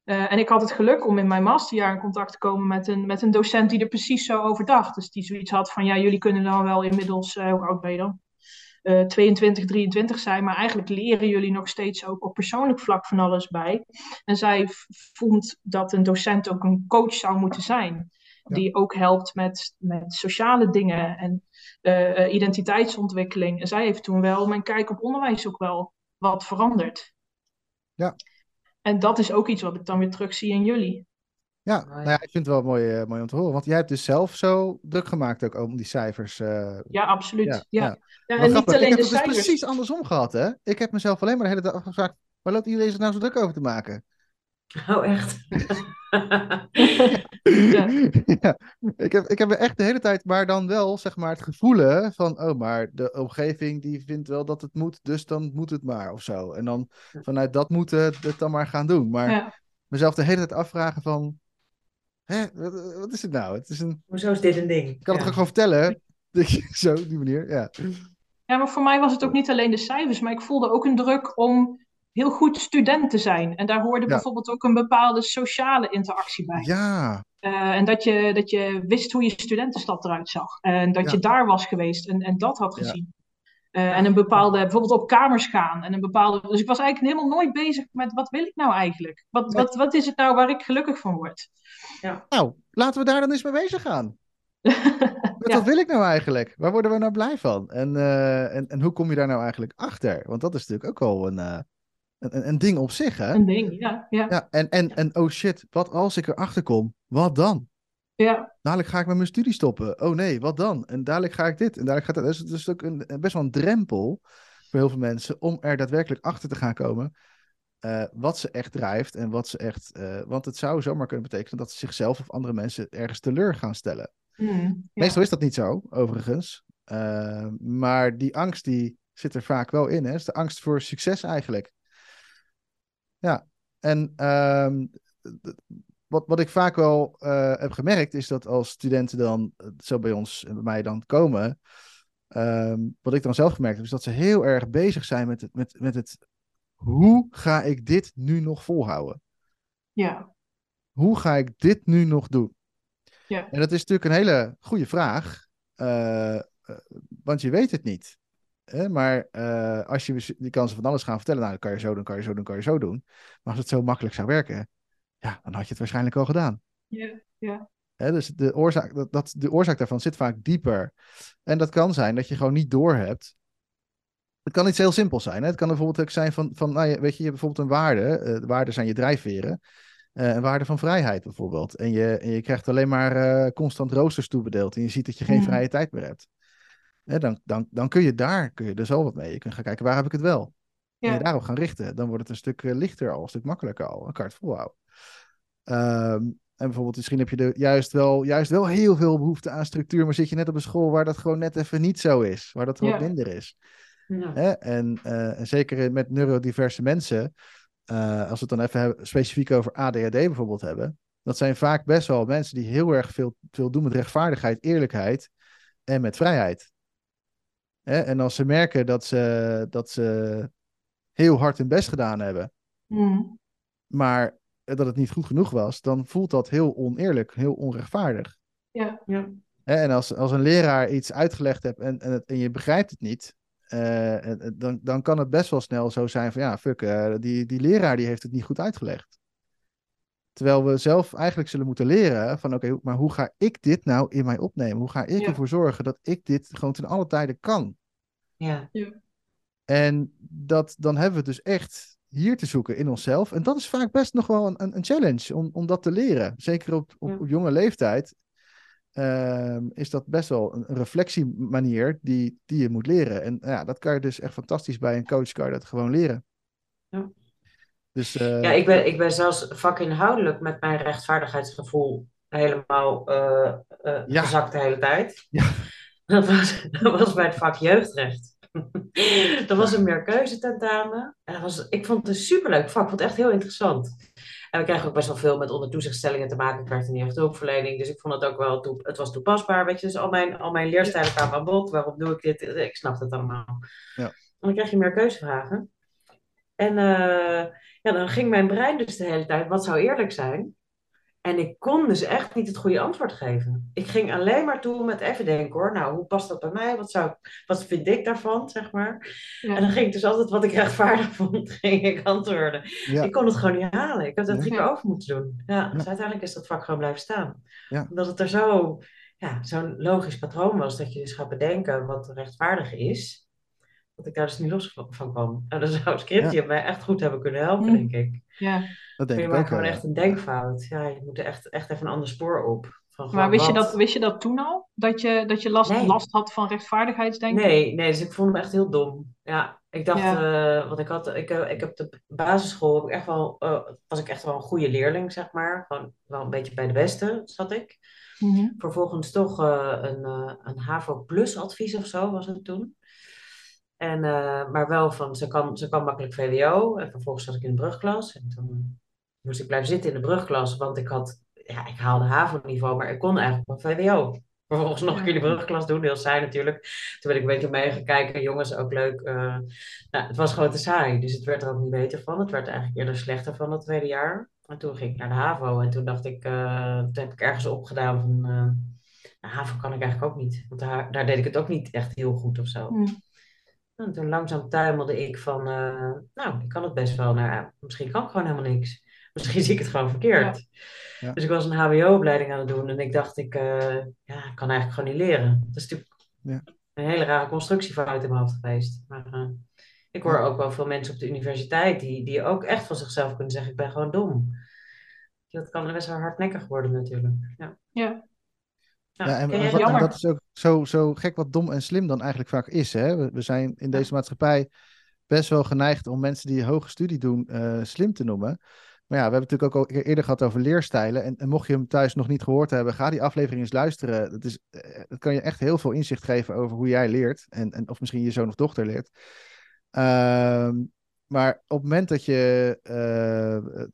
Eh, en ik had het geluk om in mijn masterjaar in contact te komen met een, met een docent die er precies zo over dacht. Dus die zoiets had van, ja, jullie kunnen dan wel inmiddels, eh, hoe oud ben je dan? Eh 22, 23 zijn, maar eigenlijk leren jullie nog steeds ook op persoonlijk vlak van alles bij. En zij vond dat een docent ook een coach zou moeten zijn. Ja. Die ook helpt met, met sociale dingen en eh, eh, identiteitsontwikkeling. En zij heeft toen wel mijn kijk op onderwijs ook wel wat veranderd. Ja. En dat is ook iets wat ik dan weer terug zie in jullie. Ja, nou ja, ik vind het wel mooi, eh, mooi om te horen. Want jij hebt dus zelf zo druk gemaakt ook om die cijfers. eh, Ja, absoluut. Ja, Ja, ja. Ja, Wel en niet alleen ik de heb het dus cijfers. precies andersom gehad, hè? Ik heb mezelf alleen maar de hele dag afgevraagd, waar loopt iedereen zich nou zo druk over te maken? Oh, echt? [LAUGHS] Ja. [LAUGHS] Ja, ik heb, ik heb er echt de hele tijd maar dan wel, zeg maar, het gevoel van, oh, maar de omgeving die vindt wel dat het moet, dus dan moet het maar, of zo. En dan vanuit dat moeten het dan maar gaan doen. Maar Ja. mezelf de hele tijd afvragen van, hè, wat, wat is het nou? Het is een, Hoezo is dit een ding? ik kan het Ja. toch gewoon vertellen? [LAUGHS] Zo, op die manier, ja. Ja, maar voor mij was het ook niet alleen de cijfers, maar ik voelde ook een druk om heel goed student te zijn. En daar hoorde Ja. bijvoorbeeld ook een bepaalde sociale interactie bij. Ja, Eh, en dat je, dat je wist hoe je studentenstad eruit zag. En dat Ja. je daar was geweest en, en dat had Ja. gezien. Eh, en een bepaalde, bijvoorbeeld op kamers gaan. En een bepaalde, dus ik was eigenlijk helemaal nooit bezig met wat wil ik nou eigenlijk? Wat, Nee. wat, wat is het nou waar ik gelukkig van word? nou, laten we daar dan eens mee bezig gaan. [LAUGHS] Wat, Ja. wat wil ik nou eigenlijk? Waar worden we nou blij van? En, eh, en, en hoe kom je daar nou eigenlijk achter? Want dat is natuurlijk ook wel een, eh, een, ding op zich, hè? Een ding, ja. Ja, Ja, en, en, en oh shit, wat als ik erachter kom? Wat dan? ja, Dadelijk ga ik met mijn studie stoppen. Oh nee, wat dan? En dadelijk ga ik dit en dadelijk gaat dat. Dus het is ook een, best wel een drempel voor heel veel mensen om er daadwerkelijk achter te gaan komen. eh, wat ze echt drijft en wat ze echt. eh, want het zou zomaar kunnen betekenen dat ze zichzelf of andere mensen ergens teleur gaan stellen. Mm, ja. Meestal is dat niet zo, overigens. Eh, maar die angst die zit er vaak wel in. Hè? Is de angst voor succes eigenlijk. Ja, en ehm, wat, wat ik vaak wel eh, heb gemerkt is dat als studenten dan eh, zo bij ons en bij mij dan komen, ehm, wat ik dan zelf gemerkt heb, is dat ze heel erg bezig zijn met het, met, met het hoe ga ik dit nu nog volhouden? ja, Hoe ga ik dit nu nog doen? Ja. En dat is natuurlijk een hele goede vraag, eh, want je weet het niet. Hè? Maar eh, als je die kansen van alles gaan vertellen, nou, dan kan je zo doen, kan je zo doen, kan je zo doen. Maar als het zo makkelijk zou werken, ja, dan had je het waarschijnlijk al gedaan. ja, ja. Hè? Dus de oorzaak, dat, dat, de oorzaak daarvan zit vaak dieper. En dat kan zijn dat je gewoon niet doorhebt. Het kan iets heel simpels zijn. Hè? Het kan bijvoorbeeld ook zijn van, van nou, weet je, je hebt bijvoorbeeld een waarde. eh, de waarden zijn je drijfveren. Eh, een waarde van vrijheid bijvoorbeeld. En je, en je krijgt alleen maar constant roosters toebedeeld. En je ziet dat je geen vrije tijd meer hebt. Hè, dan, dan, dan kun je daar kun je dus al wat mee. Je kunt gaan kijken, waar heb ik het wel? En Ja. je daarop gaan richten. Dan wordt het een stuk eh, lichter al, een stuk makkelijker al. Je het volhouden. Ehm, en bijvoorbeeld, misschien heb je er juist wel, juist wel heel veel behoefte aan structuur. Maar zit je net op een school waar dat gewoon net even niet zo is. Waar dat Ja. minder is. Ja. Hè? En, eh, en zeker met neurodiverse mensen, eh, als we het dan even hebben, specifiek over ADHD bijvoorbeeld hebben, dat zijn vaak best wel mensen die heel erg veel, veel doen met rechtvaardigheid, eerlijkheid en met vrijheid. Hè? En als ze merken dat ze, dat ze heel hard hun best gedaan hebben, Mm, maar dat het niet goed genoeg was, dan voelt dat heel oneerlijk, heel onrechtvaardig. ja, Ja. Hè, En als, als een leraar iets uitgelegd hebt en, en, het- en je begrijpt het niet, eh, dan, dan kan het best wel snel zo zijn van ja, fuck, eh, die, die leraar die heeft het niet goed uitgelegd. Terwijl we zelf eigenlijk zullen moeten leren van oké, maar hoe ga ik dit nou in mij opnemen? Hoe ga ik Ja. ervoor zorgen dat ik dit gewoon ten alle tijde kan? Ja. En dat, dan hebben we het dus echt hier te zoeken in onszelf. En dat is vaak best nog wel een, een, een challenge om, om dat te leren. Zeker op, op, Ja. op jonge leeftijd ehm, is dat best wel een, een reflectiemanier die, die je moet leren. En ja, dat kan je dus echt fantastisch bij een coach, kan je dat gewoon leren. Ja. Dus eh, Ja, ik ben, ik ben zelfs vakinhoudelijk met mijn rechtvaardigheidsgevoel helemaal eh, eh, Ja. gezakt de hele tijd. Ja. [LAUGHS] Dat, was, dat was bij het vak jeugdrecht. [LAUGHS] Dat was een meerkeuzetentamen. En dat was, ik vond het een superleuk vak. Ik vond het echt heel interessant. En we kregen ook best wel veel met ondertoezichtstellingen te maken. Ik werkte echt hulpverlening, dus ik vond het ook wel toe, het was toepasbaar. Weet je, dus al mijn, al mijn leerstijlen kwamen aan bod. Waarom doe ik dit? Ik snap het allemaal. Ja. En dan krijg je meer keuzevragen. En uh, ja, dan ging mijn brein dus de hele tijd, wat zou eerlijk zijn? En ik kon dus echt niet het goede antwoord geven. Ik ging alleen maar toe met even denken hoor. Nou, hoe past dat bij mij? Wat, zou, wat vind ik daarvan, zeg maar? Ja. En dan ging ik dus altijd wat ik rechtvaardig [LAUGHS] vond, ging ik antwoorden. Ja. Ik kon het gewoon niet halen. Ik had dat drie keer over moeten doen. Ja, dus uiteindelijk is dat vak gewoon blijven staan. Omdat het er zo, ja, zo'n logisch patroon was dat je dus gaat bedenken wat rechtvaardig is. Dat ik daar dus niet los van kwam. En dan zou Scriptie mij echt goed hebben kunnen helpen, denk ik. Ja. Dat denk je ik maakt ook gewoon wel, echt een denkfout. Ja, je moet er echt, echt even een ander spoor op. Van Maar wist je, dat, wist je dat toen al? Dat je, dat je last, Nee. last had van rechtvaardigheidsdenken? Nee, nee, dus ik vond hem echt heel dom. Ja, ik dacht, eh want ik had, ik, eh, ik heb de basisschool heb ik echt wel, eh, was ik echt wel een goede leerling, zeg maar. Gewoon wel een beetje bij de beste zat ik. Mhm. Vervolgens toch eh, een, eh, een HAVO Plus advies of zo was het toen. En, eh, maar wel van, ze kan, ze kan makkelijk VWO. En vervolgens zat ik in de brugklas. En toen moest ik blijven zitten in de brugklas, want ik had, ja, ik haalde HAVO-niveau, maar ik kon eigenlijk wel VWO. Vervolgens nog een keer de brugklas doen, heel saai natuurlijk. Toen ben ik een beetje mee gaan kijken, jongens, ook leuk. eh, nou, het was gewoon te saai, dus het werd er ook niet beter van. Het werd eigenlijk eerder slechter van dat tweede jaar. En toen ging ik naar de HAVO en toen dacht ik, eh, toen heb ik ergens opgedaan van, nou, HAVO kan ik eigenlijk ook niet. Want daar, daar deed ik het ook niet echt heel goed of zo. Hm. En toen langzaam tuimelde ik van, eh, nou, ik kan het best wel. Nou, ja, misschien kan ik gewoon helemaal niks. [LAUGHS] Misschien zie ik het gewoon verkeerd. Ja. Dus ik was een HBO-opleiding aan het doen en ik dacht, ik eh, ja, ik kan eigenlijk gewoon niet leren. Dat is natuurlijk Ja. een hele rare constructiefout in mijn hoofd geweest. Maar eh, ik hoor ook wel veel mensen op de universiteit die, die ook echt van zichzelf kunnen zeggen, ik ben gewoon dom. Dat kan best wel hardnekkig worden natuurlijk. Ja. Ja. Nou, Ja, en, en en dat is ook zo, zo gek wat dom en slim dan eigenlijk vaak is. Hè? We, we zijn in deze maatschappij best wel geneigd om mensen die hoge studie doen eh, slim te noemen. Maar ja, we hebben natuurlijk ook al eerder gehad over leerstijlen. En, en mocht je hem thuis nog niet gehoord hebben, ga die aflevering eens luisteren. Dat, is, eh, dat kan je echt heel veel inzicht geven over hoe jij leert. En, en of misschien je zoon of dochter leert. Ehm, maar op het moment dat je eh,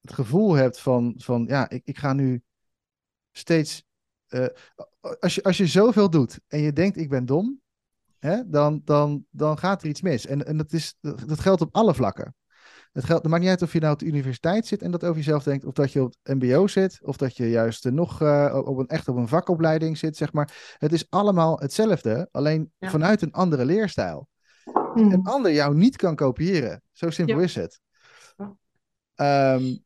het gevoel hebt van, van ja, ik, ik ga nu steeds. Als, je, als je zoveel doet en je denkt ik ben dom, hè, dan, dan, dan gaat er iets mis. En, en dat, is, dat geldt op alle vlakken. Het, geldt, het maakt niet uit of je nou op de universiteit zit en dat over jezelf denkt, of dat je op het MBO zit, of dat je juist nog eh, op een, echt op een vakopleiding zit, zeg maar. Het is allemaal hetzelfde, alleen Ja. vanuit een andere leerstijl. Hm. Een ander jou niet kan kopiëren. Zo simpel Ja. is het. Ehm,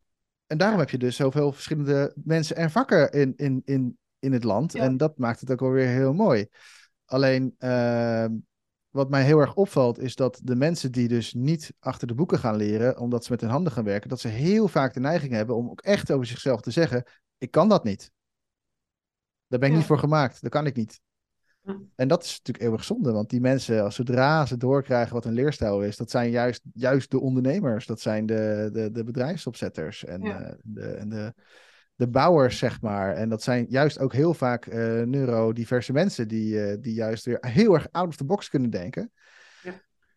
en daarom heb je dus zoveel verschillende mensen en vakken in, in, in, in het land. Ja. En dat maakt het ook wel weer heel mooi. Alleen, ehm, wat mij heel erg opvalt, is dat de mensen die dus niet achter de boeken gaan leren, omdat ze met hun handen gaan werken, dat ze heel vaak de neiging hebben om ook echt over zichzelf te zeggen: Ik kan dat niet. Daar ben ik Ja. niet voor gemaakt. Dat kan ik niet. En dat is natuurlijk eeuwig zonde, want die mensen, als zodra ze doorkrijgen wat een leerstijl is, dat zijn juist, juist de ondernemers, dat zijn de, de, de bedrijfsopzetters en, Ja. eh, de, en de, de bouwers, zeg maar. En dat zijn juist ook heel vaak eh, neurodiverse mensen die, eh, die juist weer heel erg out of the box kunnen denken, Ja.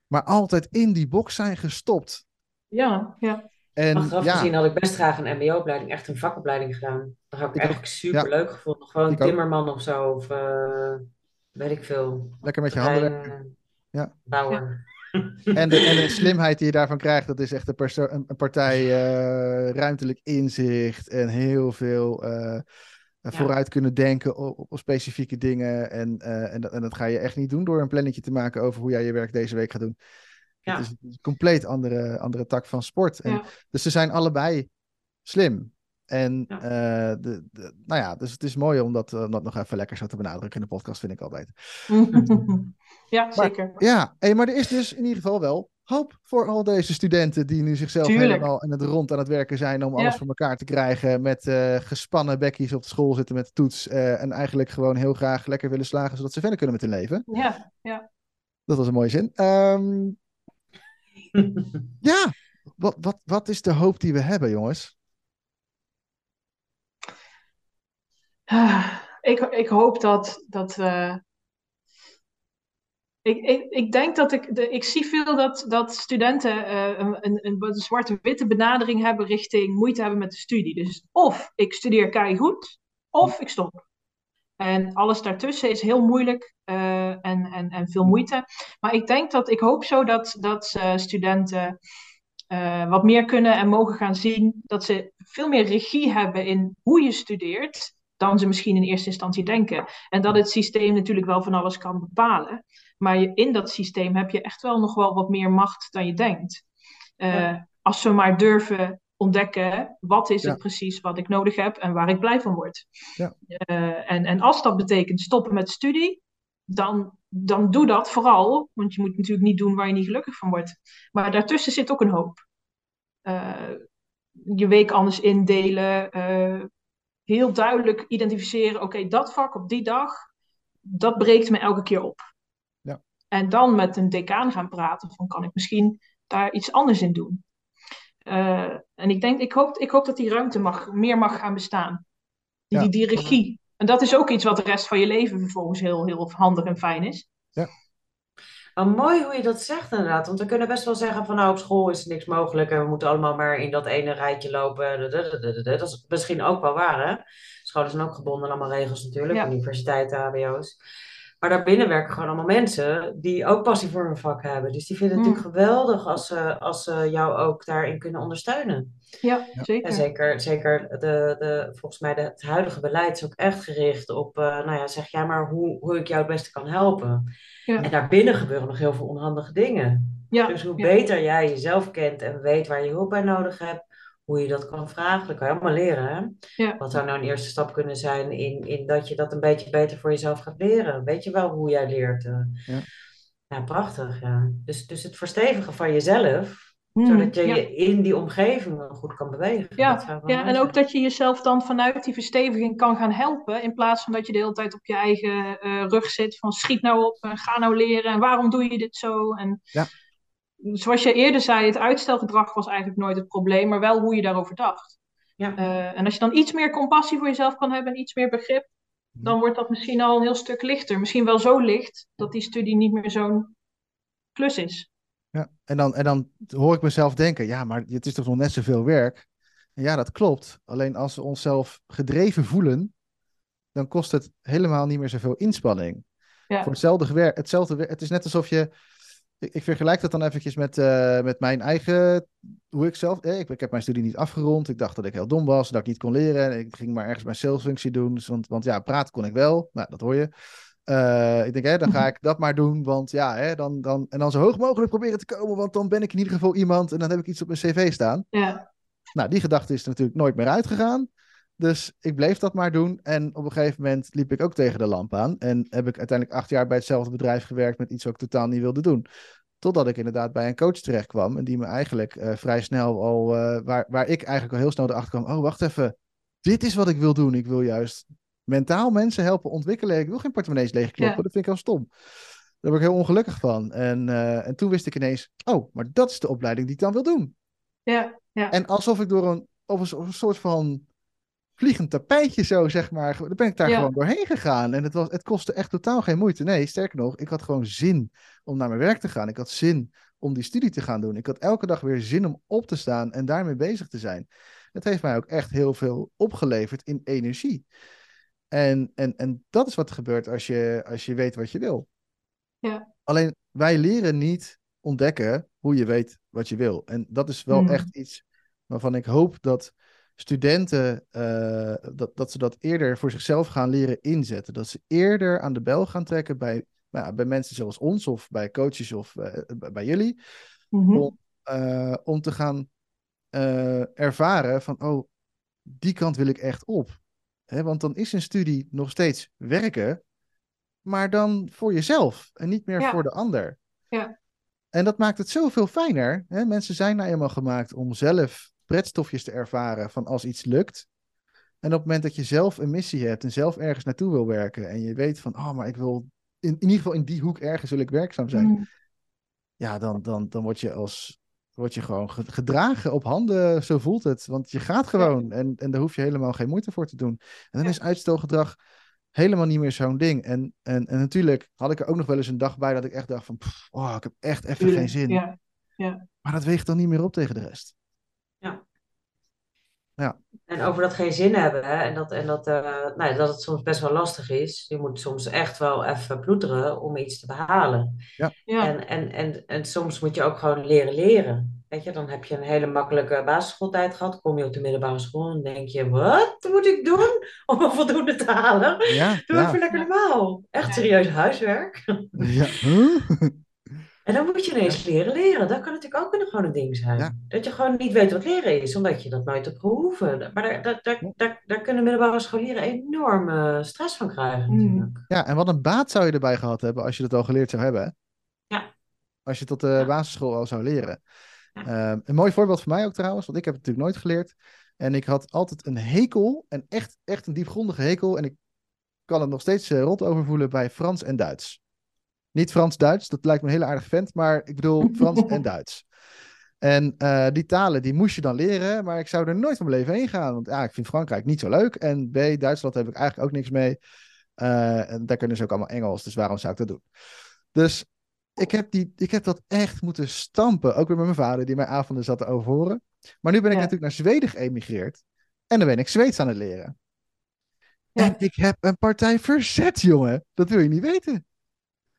maar altijd in die box zijn gestopt. Ja, ja. En Achteraf ja, gezien had ik best graag een MBO-opleiding, echt een vakopleiding gedaan. Dat had ik Ik eigenlijk super leuk gevonden. Gewoon Ik ook. timmerman of zo, of eh, weet ik veel. lekker met je handen Ja. Bouwer. En de, en de slimheid die je daarvan krijgt, dat is echt een, een, partij eh, ruimtelijk inzicht en heel veel eh, vooruit kunnen denken op, op specifieke dingen. En, eh, en, dat, en dat ga je echt niet doen door een plannetje te maken over hoe jij je werk deze week gaat doen. Ja. Het is een compleet andere, andere tak van sport. En, Ja. Dus ze zijn allebei slim. En Ja. eh, de, de- nou ja, dus het is mooi om dat, om dat nog even lekker zo te benadrukken in de podcast, vind ik altijd. [LAUGHS] ja, zeker. Ja, hey, maar er is dus in ieder geval wel hoop voor al deze studenten die nu zichzelf Tuurlijk. helemaal in het rond aan het werken zijn om Ja. alles voor elkaar te krijgen. Met eh, gespannen bekkies op de school zitten met de toets. eh, en eigenlijk gewoon heel graag lekker willen slagen zodat ze verder kunnen met hun leven. Ja, ja. Dat was een mooie zin. Ehm, [LAUGHS] ja, wat, wat, wat is de hoop die we hebben, jongens? Ah, Ik, ik hoop dat, dat, eh, Ik, ik, denk dat ik, de, ik zie veel dat, dat studenten uh, een, een, een zwarte-witte benadering hebben richting moeite hebben met de studie. Dus of ik studeer keihard, of ik stop. En alles daartussen is heel moeilijk uh, en, en, en veel moeite. Maar ik denk dat, ik hoop zo dat, dat studenten wat meer kunnen en mogen gaan zien. Dat ze veel meer regie hebben in hoe je studeert, dan ze misschien in eerste instantie denken. En dat het systeem natuurlijk wel van alles kan bepalen. Maar je, in dat systeem heb je echt wel nog wel wat meer macht dan je denkt. Ja. Als we maar durven ontdekken wat is het precies wat ik nodig heb en waar ik blij van word. Ja. Uh, en, en als dat betekent stoppen met studie, dan, dan doe dat vooral, want je moet natuurlijk niet doen waar je niet gelukkig van wordt. Maar daartussen zit ook een hoop. Uh, je week anders indelen, uh, heel duidelijk identificeren, oké, dat vak op die dag, dat breekt me elke keer op. Ja. En dan met een decaan gaan praten van kan ik misschien daar iets anders in doen. Uh, en ik denk, ik hoop, ik hoop dat die ruimte mag, meer mag gaan bestaan. Die, ja. die, regie. En dat is ook iets wat de rest van je leven vervolgens heel, heel handig en fijn is. Ja. Maar mooi hoe je dat zegt inderdaad. Want we kunnen best wel zeggen van nou op school is niks mogelijk en we moeten allemaal maar in dat ene rijtje lopen. Dat is misschien ook wel waar hè. Scholen zijn ook gebonden aan allemaal regels natuurlijk, ja. universiteiten, hbo's. Maar daarbinnen werken gewoon allemaal mensen die ook passie voor hun vak hebben. Dus die vinden het mm. natuurlijk geweldig als ze, als ze jou ook daarin kunnen ondersteunen. Ja, zeker. En zeker, zeker de, de, volgens mij de, het huidige beleid is ook echt gericht op, uh, nou ja, zeg jij maar hoe, hoe ik jou het beste kan helpen. Ja. En daarbinnen gebeuren nog heel veel onhandige dingen. Ja. Dus hoe beter jij jezelf kent en weet waar je hulp bij nodig hebt, hoe je dat kan vragen. Dat kan je allemaal leren. Hè? Ja. Wat zou nou een eerste stap kunnen zijn in, in dat je dat een beetje beter voor jezelf gaat leren? Weet je wel hoe jij leert? Uh, ja. ja. prachtig. Ja. Dus, dus het verstevigen van jezelf, hmm, zodat je je in die omgeving goed kan bewegen. Ja, ja en ook dat je jezelf dan vanuit die versteviging kan gaan helpen, in plaats van dat je de hele tijd op je eigen uh, rug zit van schiet nou op, en ga nou leren en waarom doe je dit zo? En, ja zoals je eerder zei, het uitstelgedrag was eigenlijk nooit het probleem, maar wel hoe je daarover dacht. Ja. Uh, en als je dan iets meer compassie voor jezelf kan hebben en iets meer begrip, dan wordt dat misschien al een heel stuk lichter. Misschien wel zo licht dat die studie niet meer zo'n klus is. Ja, en dan, en dan hoor ik mezelf denken, ja, maar het is toch nog net zoveel werk. En ja, dat klopt. Alleen als we onszelf gedreven voelen, dan kost het helemaal niet meer zoveel inspanning. Ja. Voor hetzelfde werk, hetzelfde. Het is net alsof je ik, ik, vergelijk dat dan eventjes met, uh, met mijn eigen, hoe ik zelf, eh, ik, ik, heb mijn studie niet afgerond. Ik dacht dat ik heel dom was, dat ik niet kon leren. En ik ging maar ergens mijn salesfunctie doen. Dus, want, want ja, praten kon ik wel. Nou, dat hoor je. Uh, ik denk, hè, dan ga ik dat maar doen, want ja, hè, dan, dan, en dan zo hoog mogelijk proberen te komen, want dan ben ik in ieder geval iemand en dan heb ik iets op mijn cv staan. Ja. Nou, die gedachte is er natuurlijk nooit meer uitgegaan. Dus ik bleef dat maar doen. En op een gegeven moment liep ik ook tegen de lamp aan. En heb ik uiteindelijk acht jaar bij hetzelfde bedrijf gewerkt met iets wat ik totaal niet wilde doen. Totdat ik inderdaad bij een coach terecht kwam. En die me eigenlijk uh, vrij snel al, uh, waar, waar ik eigenlijk al heel snel erachter kwam. Oh, wacht even. Dit is wat ik wil doen. Ik wil juist mentaal mensen helpen ontwikkelen. Ik wil geen portemonnees leegkloppen. Ja. Dat vind ik al stom. Daar word ik heel ongelukkig van. En, uh, en toen wist ik ineens, oh, maar dat is de opleiding die ik dan wil doen. Ja, ja. En alsof ik door een, of een soort van vliegend tapijtje zo, zeg maar. Dan ben ik daar gewoon doorheen gegaan. En het, was, het kostte echt totaal geen moeite. Nee, sterker nog, ik had gewoon zin om naar mijn werk te gaan. Ik had zin om die studie te gaan doen. Ik had elke dag weer zin om op te staan en daarmee bezig te zijn. Het heeft mij ook echt heel veel opgeleverd in energie. En, en, en dat is wat er gebeurt als je, als je weet wat je wil. Ja. Alleen wij leren niet ontdekken hoe je weet wat je wil. En dat is wel hmm. echt iets waarvan ik hoop dat studenten uh, dat, dat ze dat eerder voor zichzelf gaan leren inzetten. Dat ze eerder aan de bel gaan trekken bij, nou bij mensen zoals ons of bij coaches of uh, bij jullie. Mm-hmm. Om, uh, om te gaan ervaren van, oh, die kant wil ik echt op. Want dan is een studie nog steeds werken, maar dan voor jezelf en niet meer ja. voor de ander. Ja. En dat maakt het zoveel fijner. Hè? Mensen zijn nou eenmaal gemaakt om zelf pretstofjes te ervaren van als iets lukt. En op het moment dat je zelf een missie hebt en zelf ergens naartoe wil werken en je weet van, oh, maar ik wil in, in ieder geval in die hoek ergens wil ik werkzaam zijn. Mm. Ja, dan, dan, dan word je als word je gewoon gedragen op handen, zo voelt het. Want je gaat gewoon en, en daar hoef je helemaal geen moeite voor te doen. En dan is uitstelgedrag helemaal niet meer zo'n ding. En, en, en natuurlijk had ik er ook nog wel eens een dag bij dat ik echt dacht van, pff, oh, ik heb echt even geen zin. Ja, ja. Maar dat weegt dan niet meer op tegen de rest. En over dat geen zin hebben hè, en, dat, en dat, eh, nou, ja, dat het soms best wel lastig is. Je moet soms echt wel even ploeteren om iets te behalen. ja. En, en, en, en soms moet je ook gewoon leren leren. Weet je, dan heb je een hele makkelijke basisschooltijd gehad. Kom je op de middelbare school en denk je, wat moet ik doen om een voldoende te halen? Ja, Doe ja. even lekker normaal. Echt Ja. serieus huiswerk. ja. [LAUGHS] Huh? En dan moet je ineens leren leren. Dat kan natuurlijk ook een- gewoon een ding zijn. Ja. Dat je gewoon niet weet wat leren is, omdat je dat nooit hebt gehoeven. Maar daar, daar, daar, daar, daar kunnen middelbare scholieren enorm eh, stress van krijgen Mm. natuurlijk. Ja, en wat een baat zou je erbij gehad hebben als je dat al geleerd zou hebben. hè? Ja. Als je tot de Ja. basisschool al zou leren. Ja. Ehm, een mooi voorbeeld voor mij ook trouwens, want ik heb het natuurlijk nooit geleerd. En ik had altijd een hekel, en echt, echt een diepgrondige hekel. En ik kan het nog steeds eh, rot overvoelen bij Frans en Duits. Niet Frans-Duits, dat lijkt me een hele aardige vent, maar ik bedoel Frans en [LAUGHS] Duits. En eh, die talen, die moest je dan leren, maar ik zou er nooit van mijn leven heen gaan. Want A, ik vind Frankrijk niet zo leuk. En B, Duitsland heb ik eigenlijk ook niks mee. Eh, en daar kunnen ze ook allemaal Engels, dus waarom zou ik dat doen? Dus ik heb, die, ik heb dat echt moeten stampen. Ook weer met mijn vader, die mijn avonden zat te overhoren. Maar nu ben ik Ja. natuurlijk naar Zweden geëmigreerd. En dan ben ik Zweeds aan het leren. Ja. En ik heb een partij verzet, jongen. Dat wil je niet weten.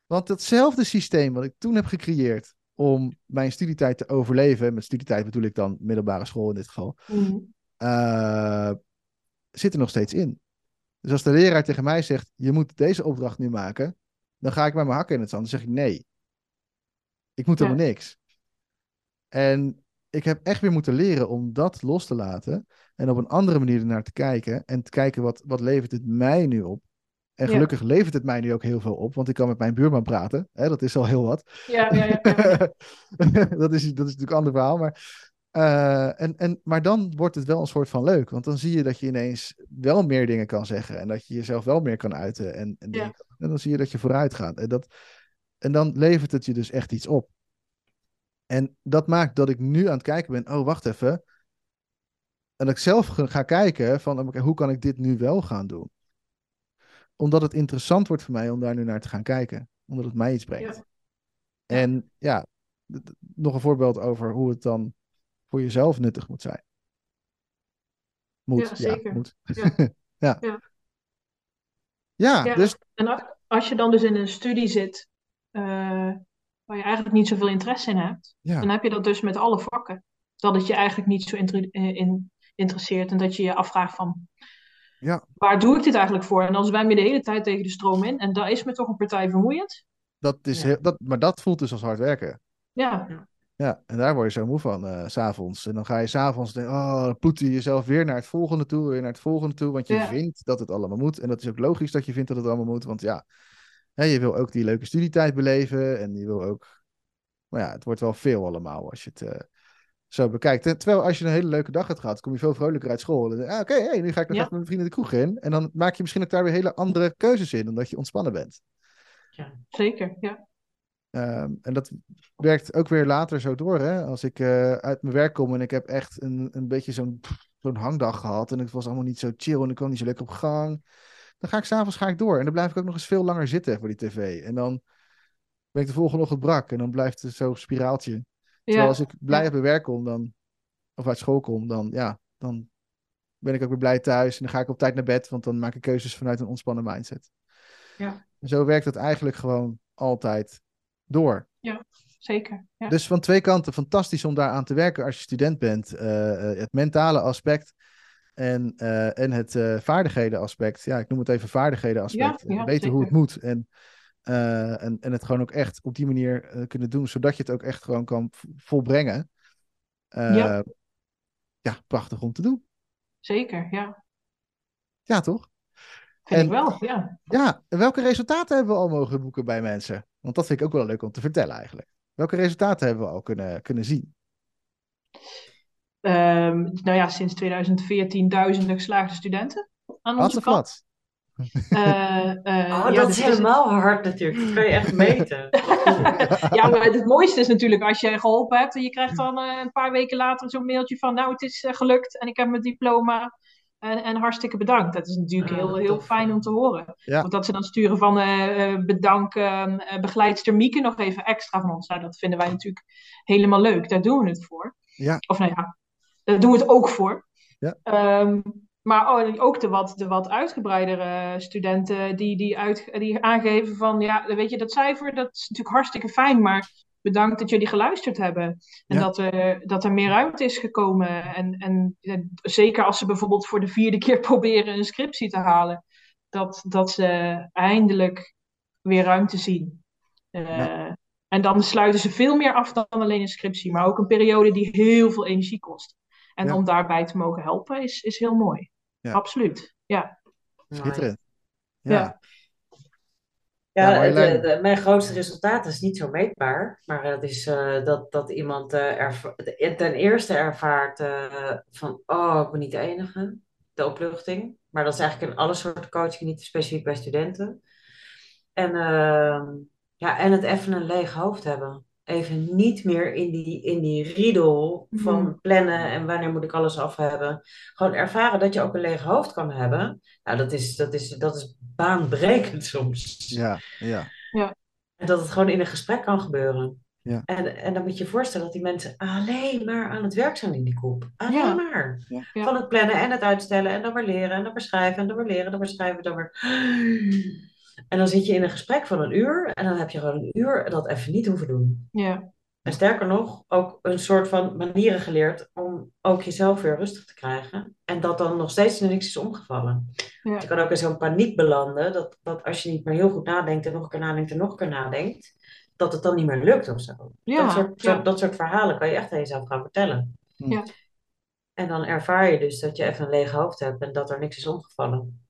Want datzelfde systeem wat ik toen heb gecreëerd om mijn studietijd te overleven, met studietijd bedoel ik dan middelbare school in dit geval, Mm. eh, zit er nog steeds in. Dus als de leraar tegen mij zegt, je moet deze opdracht nu maken, dan ga ik met mijn hakken in het zand en zeg ik nee. Ik moet Ja. helemaal niks. En ik heb echt weer moeten leren om dat los te laten en op een andere manier ernaar te kijken en te kijken wat, wat levert het mij nu op. En Ja. gelukkig levert het mij nu ook heel veel op, want ik kan met mijn buurman praten. Hè, dat is al heel wat. Ja, ja, ja, ja. [LAUGHS] dat, is, dat is natuurlijk een ander verhaal. Maar, eh, en, en, maar dan wordt het wel een soort van leuk. Want dan zie je dat je ineens wel meer dingen kan zeggen. En dat je jezelf wel meer kan uiten. En, en, dan zie je dat je vooruit gaat. En, dat, en dan levert het je dus echt iets op. En dat maakt dat ik nu aan het kijken ben. Oh, wacht even. En dat ik zelf ga kijken van hoe kan ik dit nu wel gaan doen? Omdat het interessant wordt voor mij om daar nu naar te gaan kijken. Omdat het mij iets brengt. Ja. En ja, nog een voorbeeld over hoe het dan voor jezelf nuttig moet zijn. Moet, Ja, zeker. moet. Ja. [LAUGHS] ja. Ja. Ja, Ja. dus En als, je dan dus in een studie zit eh, waar je eigenlijk niet zoveel interesse in hebt, dan heb je dat dus met alle vakken. Dat het je eigenlijk niet zo eh, in, interesseert en dat je je afvraagt van, Ja. waar doe ik dit eigenlijk voor? En dan zwem je de hele tijd tegen de stroom in en dat is me toch een partij vermoeiend. dat is Ja. heel, dat, maar dat voelt dus als hard werken. Ja, Ja, en daar word je zo moe van, eh, s s'avonds. En dan ga je s'avonds denken, oh, dan ploeter je jezelf weer naar het volgende toe, weer naar het volgende toe. Want je Ja. vindt dat het allemaal moet. En dat is ook logisch dat je vindt dat het allemaal moet. Want ja, hè, je wil ook die leuke studietijd beleven. En je wil ook, maar ja, het wordt wel veel allemaal als je het eh, zo bekijkt. En terwijl als je een hele leuke dag hebt gehad, kom je veel vrolijker uit school. Ah, oké, hey, nu ga ik nog Ja. even met mijn vrienden de kroeg in. En dan maak je misschien ook daar weer hele andere keuzes in, omdat je ontspannen bent. zeker. Ja, Ehm, en dat werkt ook weer later zo door. Hè? Als ik eh, uit mijn werk kom en ik heb echt een, een beetje zo'n zo'n hangdag gehad. En het was allemaal niet zo chill en ik kwam niet zo lekker op gang. Dan ga ik s'avonds ga ik door. En dan blijf ik ook nog eens veel langer zitten voor die tv. En dan ben ik de volgende ochtend brak. En dan blijft het zo'n spiraaltje. Terwijl ja, als ik blij ja. uit mijn werk kom, dan, of uit school kom, dan, ja, dan ben ik ook weer blij thuis. En dan ga ik op tijd naar bed, want dan maak ik keuzes vanuit een ontspannen mindset. Ja. En zo werkt het eigenlijk gewoon altijd door. zeker. Ja. Dus van twee kanten fantastisch om daar aan te werken als je student bent. Eh, eh, het mentale aspect en, eh, en het vaardigheden aspect. Ja, ik noem het even vaardigheden aspect. Ja, ja, Weten hoe het moet. En, eh, en, en het gewoon ook echt op die manier eh, kunnen doen. Zodat je het ook echt gewoon kan volbrengen. Eh, Ja. ja, prachtig om te doen. Zeker, ja. Ja, toch? Vind En- ik wel, ja. Ja, en welke resultaten hebben we al mogen boeken bij mensen? Want dat vind ik ook wel leuk om te vertellen eigenlijk. Welke resultaten hebben we al kunnen, kunnen zien? Ehm, nou ja, sinds 2014 duizenden geslaagde studenten aan Wat onze of kant. Eh, eh, Oh, ja, dat dus is helemaal hard natuurlijk. Dat kan je echt meten. [LAUGHS] ja, maar het mooiste is natuurlijk als je geholpen hebt en je krijgt dan eh, een paar weken later zo'n mailtje van, nou, het is gelukt en ik heb mijn diploma. En, en hartstikke bedankt. Dat is natuurlijk Ah, heel, heel fijn om te horen. Ja. Of dat ze dan sturen van eh eh, bedank eh, begeleidster Mieke nog even extra van ons. Nou, dat vinden wij natuurlijk helemaal leuk. Daar doen we het voor. Ja. Of nou ja, daar doen we het ook voor. Ja. Maar oh, ook de wat, de wat uitgebreidere studenten die, die, uit, die aangeven van, ja, weet je, dat cijfer, dat is natuurlijk hartstikke fijn, maar bedankt dat jullie geluisterd hebben. En Ja. dat, er, dat er meer ruimte is gekomen. En, en, en zeker als ze bijvoorbeeld voor de vierde keer [LAUGHS] proberen een scriptie te halen, dat, dat ze eindelijk weer ruimte zien. Eh, En dan sluiten ze veel meer af dan alleen een scriptie, maar ook een periode die heel veel energie kost. En Ja. om daarbij te mogen helpen is, is heel mooi. Ja. Absoluut. Ja. Schitterend. Ja. Ja. Ja, Ja, Marjolein. de, de- mijn grootste resultaat is niet zo meetbaar, maar dat is eh, dat, dat iemand eh, erva- ten eerste ervaart eh, van, oh, ik ben niet de enige, de opluchting. Maar dat is eigenlijk in alle soorten coaching, niet specifiek bij studenten. En, ehm, ja, en het even een leeg hoofd hebben. Even niet meer in die, in die riedel van Mhm. plannen en wanneer moet ik alles af hebben. Gewoon ervaren dat je ook een leeg hoofd kan hebben. Nou, dat is, dat is, dat is baanbrekend soms. Ja, ja. En dat het gewoon in een gesprek kan gebeuren. Ja. En, en dan moet je je voorstellen dat die mensen alleen maar aan het werk zijn in die groep. Alleen Ja. maar. Ja. Ja. Van het plannen en het uitstellen en dan weer leren en dan weer schrijven en dan weer leren en dan weer schrijven dan weer... En dan zit je in een gesprek van een uur en dan heb je gewoon een uur dat even niet hoeven doen. Ja. En sterker nog, ook een soort van manieren geleerd om ook jezelf weer rustig te krijgen. En dat dan nog steeds er niks is omgevallen. Ja. Je kan ook in zo'n paniek belanden, dat, dat als je niet meer heel goed nadenkt en nog een keer nadenkt en nog een keer nadenkt, dat het dan niet meer lukt of zo. Ja, dat, soort, ja. zo- dat soort verhalen kan je echt aan jezelf gaan vertellen. Ja. En dan ervaar je dus dat je even een leeg hoofd hebt en dat er niks is omgevallen.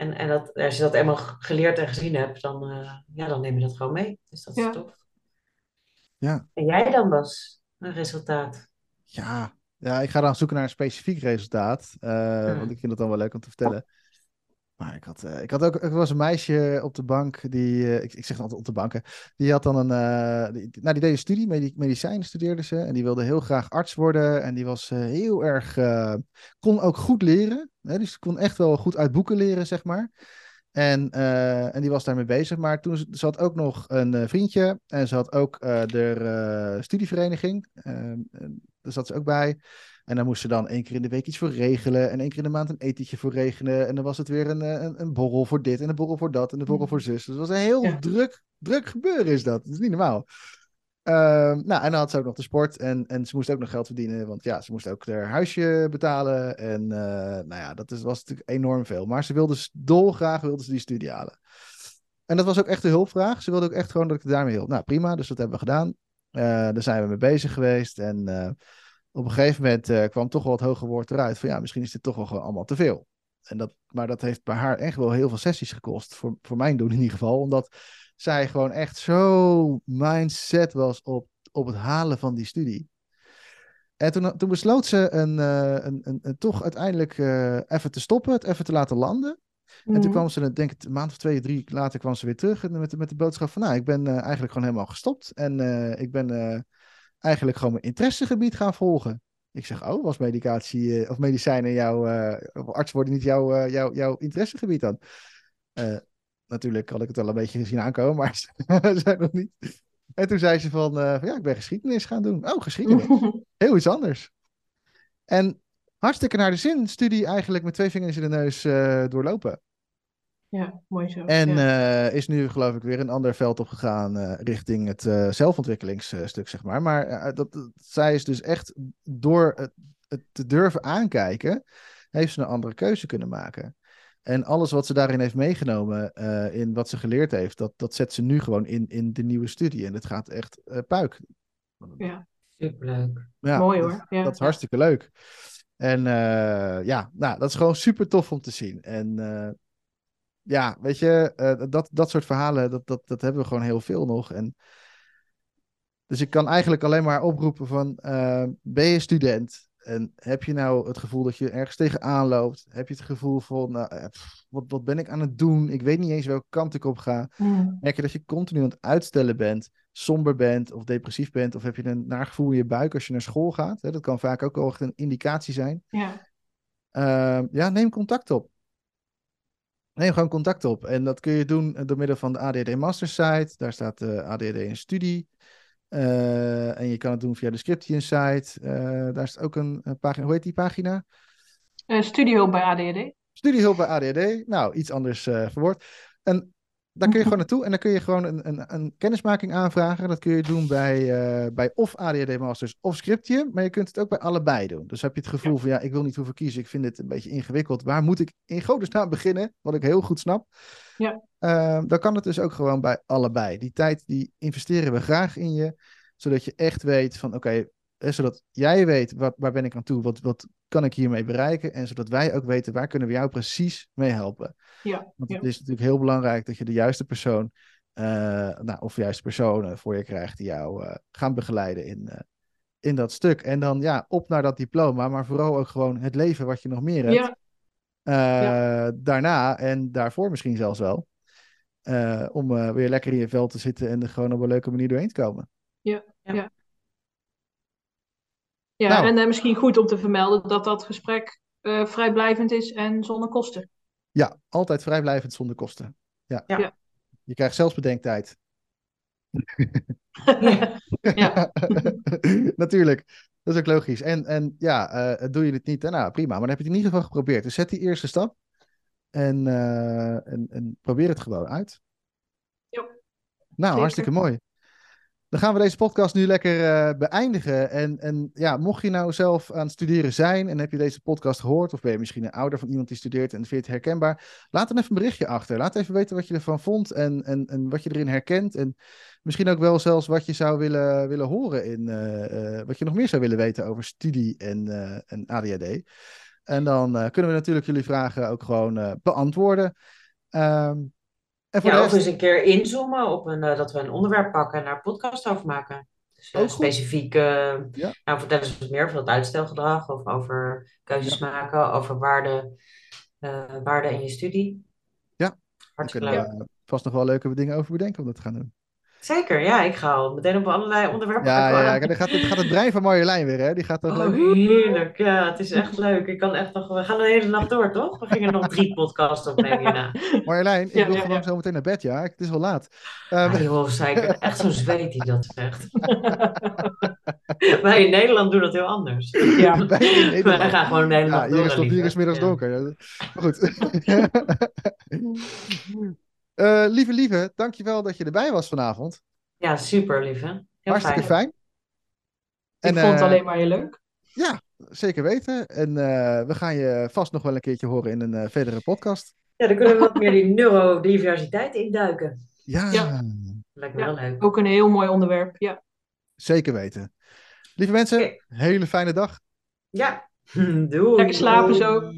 En, en dat, als je dat eenmaal geleerd en gezien hebt, dan, eh, ja, dan neem je dat gewoon mee. Dus dat is tof. Ja. En jij dan, Bas? Een resultaat? Ja. ja, ik ga dan zoeken naar een specifiek resultaat. eh, Hmm. Want ik vind het dan wel leuk om te vertellen. Maar ik had, eh, ik had ook, er was een meisje op de bank, die, eh, ik, ik zeg altijd op de banken, die had dan een, eh, die, nou die deed een studie, medi medicijn studeerde ze, en die wilde heel graag arts worden, en die was heel erg, kon ook goed leren, hè, dus kon echt wel goed uit boeken leren, zeg maar. En, en die was daarmee bezig, maar toen ze, had ook nog een vriendje, en ze had ook de studievereniging, eh, en daar zat ze ook bij. En dan moest ze dan één keer in de week iets voor regelen. En één keer in de maand een etentje voor regelen. En dan was het weer een, eh, een, een borrel voor dit en een borrel voor dat en een borrel voor zus. Dus het was een heel Ja. druk, druk gebeuren is dat. Dat is niet normaal. Ehm, nou, en dan had ze ook nog de sport. En, en ze moest ook nog geld verdienen. Want ja, ze moest ook haar huisje betalen. En eh, nou ja, dat is, was natuurlijk enorm veel. Maar ze wilde dolgraag wilde ze die studie halen. En dat was ook echt een hulpvraag. Ze wilde ook echt gewoon dat ik daarmee hielp. Nou, prima. Dus dat hebben we gedaan. Eh, daar zijn we mee bezig geweest. En op een gegeven moment eh, kwam toch wel het hoge woord eruit van ja, misschien is dit toch wel gewoon allemaal te veel. En dat, maar dat heeft bij haar echt wel heel veel sessies gekost, voor, voor mijn doen in ieder geval, omdat zij gewoon echt zo mindset was op, op het halen van die studie. En toen, toen besloot ze een, eh, een, een, een toch uiteindelijk eh, even te stoppen, het even te laten landen. En toen Mhm. kwam ze, denk ik, een maand of twee, drie later kwam ze weer terug en met, de- met de boodschap van, nou, ik ben eigenlijk gewoon helemaal gestopt. En ik ben eigenlijk gewoon mijn interessegebied gaan volgen. Ik zeg, oh, was medicatie eh, of medicijnen jouw, eh, of arts worden niet jouw, eh, jouw, jouw interessegebied dan? Natuurlijk had ik het wel een beetje gezien aankomen, maar [LAUGHS] ze zei nog niet. En toen zei ze van, van, ja, ik ben geschiedenis gaan doen. Oh, geschiedenis. [LAUGHS] Heel iets anders. En hartstikke naar de zin, studie eigenlijk met twee vingers in de neus doorlopen. Ja, mooi zo. En ja. eh, is nu geloof ik weer een ander veld opgegaan eh richting het eh, zelfontwikkelingsstuk, zeg maar. Maar dat, dat- zij is dus echt door het, het te durven aankijken, heeft ze een andere keuze kunnen maken. En alles wat ze daarin heeft meegenomen, eh, in wat ze geleerd heeft, dat, dat zet ze nu gewoon in, in de nieuwe studie. En het gaat echt eh, puik. ja. Superleuk. Ja, Mooi hoor. Ja. dat is hartstikke leuk. En eh, ja, nou, dat is gewoon super tof om te zien. En eh, ja, weet je, eh, dat, dat soort verhalen, dat, dat, dat hebben we gewoon heel veel nog. En dus ik kan eigenlijk alleen maar oproepen van, eh, ben je student? En heb je nou het gevoel dat je ergens tegenaan loopt? Heb je het gevoel van, nou, eh, pff, wat, wat ben ik aan het doen? Ik weet niet eens welke kant ik op ga. Mhm. Merk je dat je continu aan het uitstellen bent, somber bent of depressief bent, of heb je een naar gevoel in je buik als je naar school gaat? Hè? Dat kan vaak ook wel echt een indicatie zijn. ja. Ehm, ja, neem contact op. Neem gewoon contact op. En dat kun je doen door middel van de ADD Master site. Daar staat de ADD in studie. Eh, en je kan het doen via de Scription site. Eh, daar is ook een, een pagina. Hoe heet die pagina? Uh, Studiehulp bij ADD. Studiehulp bij ADD. Nou, iets anders verwoord. En daar kun je gewoon naartoe en dan kun je gewoon een, een, een kennismaking aanvragen. Dat kun je doen bij, uh, bij of ADHD Masters of Scriptium, maar je kunt het ook bij allebei doen. Dus heb je het gevoel van ja, ik wil niet hoeven kiezen, ik vind dit een beetje ingewikkeld. Waar moet ik in godesnaam beginnen? Wat ik heel goed snap. Ja. Uh, dan kan het dus ook gewoon bij allebei. Die tijd die investeren we graag in je, zodat je echt weet van oké, okay, zodat jij weet wat, waar ben ik aan toe, wat, wat kan ik hiermee bereiken en zodat wij ook weten waar kunnen we jou precies mee helpen. Ja, Want het is natuurlijk heel belangrijk dat je de juiste persoon, uh, nou, of de juiste personen voor je krijgt die jou uh, gaan begeleiden in, uh, in dat stuk. En dan ja, op naar dat diploma, maar vooral ook gewoon het leven wat je nog meer hebt. Ja. Ja. Daarna en daarvoor misschien zelfs wel. om weer lekker in je vel te zitten en er gewoon op een leuke manier doorheen te komen. Ja, ja. Ja. nou. en misschien goed om te vermelden dat dat gesprek vrijblijvend is en zonder kosten. Ja, altijd vrijblijvend zonder kosten. Ja. ja. Je krijgt zelfs bedenktijd. [LAUGHS] ja. [LAUGHS] Natuurlijk. Dat is ook logisch. En, en ja, uh, doe je het niet, nou prima. Maar dan heb je het in ieder geval geprobeerd. Dus zet die eerste stap. En, uh, en, en, probeer het gewoon uit. Ja. Nou, Zeker. hartstikke mooi. Dan gaan we deze podcast nu lekker uh, beëindigen. En, en ja, mocht je nou zelf aan het studeren zijn en heb je deze podcast gehoord, of ben je misschien een ouder van iemand die studeert en vind je het herkenbaar, laat dan even een berichtje achter. Laat even weten wat je ervan vond en, en, en wat je erin herkent. En misschien ook wel zelfs wat je zou willen, willen horen in, uh, uh, wat je nog meer zou willen weten over studie en, en ADHD. En dan kunnen we natuurlijk jullie vragen ook gewoon beantwoorden. Um, en voor ja, rest... of eens een keer inzoomen op een, uh, dat we een onderwerp pakken en daar een podcast over maken. Dus uh, specifiek, uh, ja. nou, vertel eens wat meer over dat uitstelgedrag, of over keuzes ja. maken, over waarde, waarde in je studie. Ja, hartstikke leuk. Vast nog wel leuke dingen over bedenken om dat te gaan doen. Zeker, ja, ik ga al meteen op allerlei onderwerpen. Ja, ja, ja. Dan gaat, het, gaat het brein van Marjolein weer, hè? Die gaat toch oh, heerlijk, ja, het is echt leuk. Ik kan echt nog, we gaan de hele nacht door, toch? We gingen nog drie podcasts opnemen hierna. [LAUGHS] Marjolein, ik Ja, wil gewoon zo meteen naar bed, ja. Het is al laat. Um, Ah, joh, zei ik, echt zo'n zweet die dat zegt. [LAUGHS] Wij in Nederland doen dat heel anders. Ja. wij Nederland. Gaan gewoon de hele Ja, hier door. is, hier is middags donker. Maar goed. [LAUGHS] Eh, lieve, lieve, dankjewel dat je erbij was vanavond. Ja, super lieve. Heel Hartstikke fijn. Ik En, vond het eh, alleen maar heel leuk. Ja, zeker weten. En eh, we gaan je vast nog wel een keertje horen in een eh, verdere podcast. Ja, dan kunnen we wat meer die neurodiversiteit induiken. Ja, Ja. Lijkt me Ja. wel leuk. Ook een heel mooi onderwerp. Ja. zeker weten. Lieve mensen, hele fijne dag. Ja, [LAUGHS] doei. Lekker slapen zo.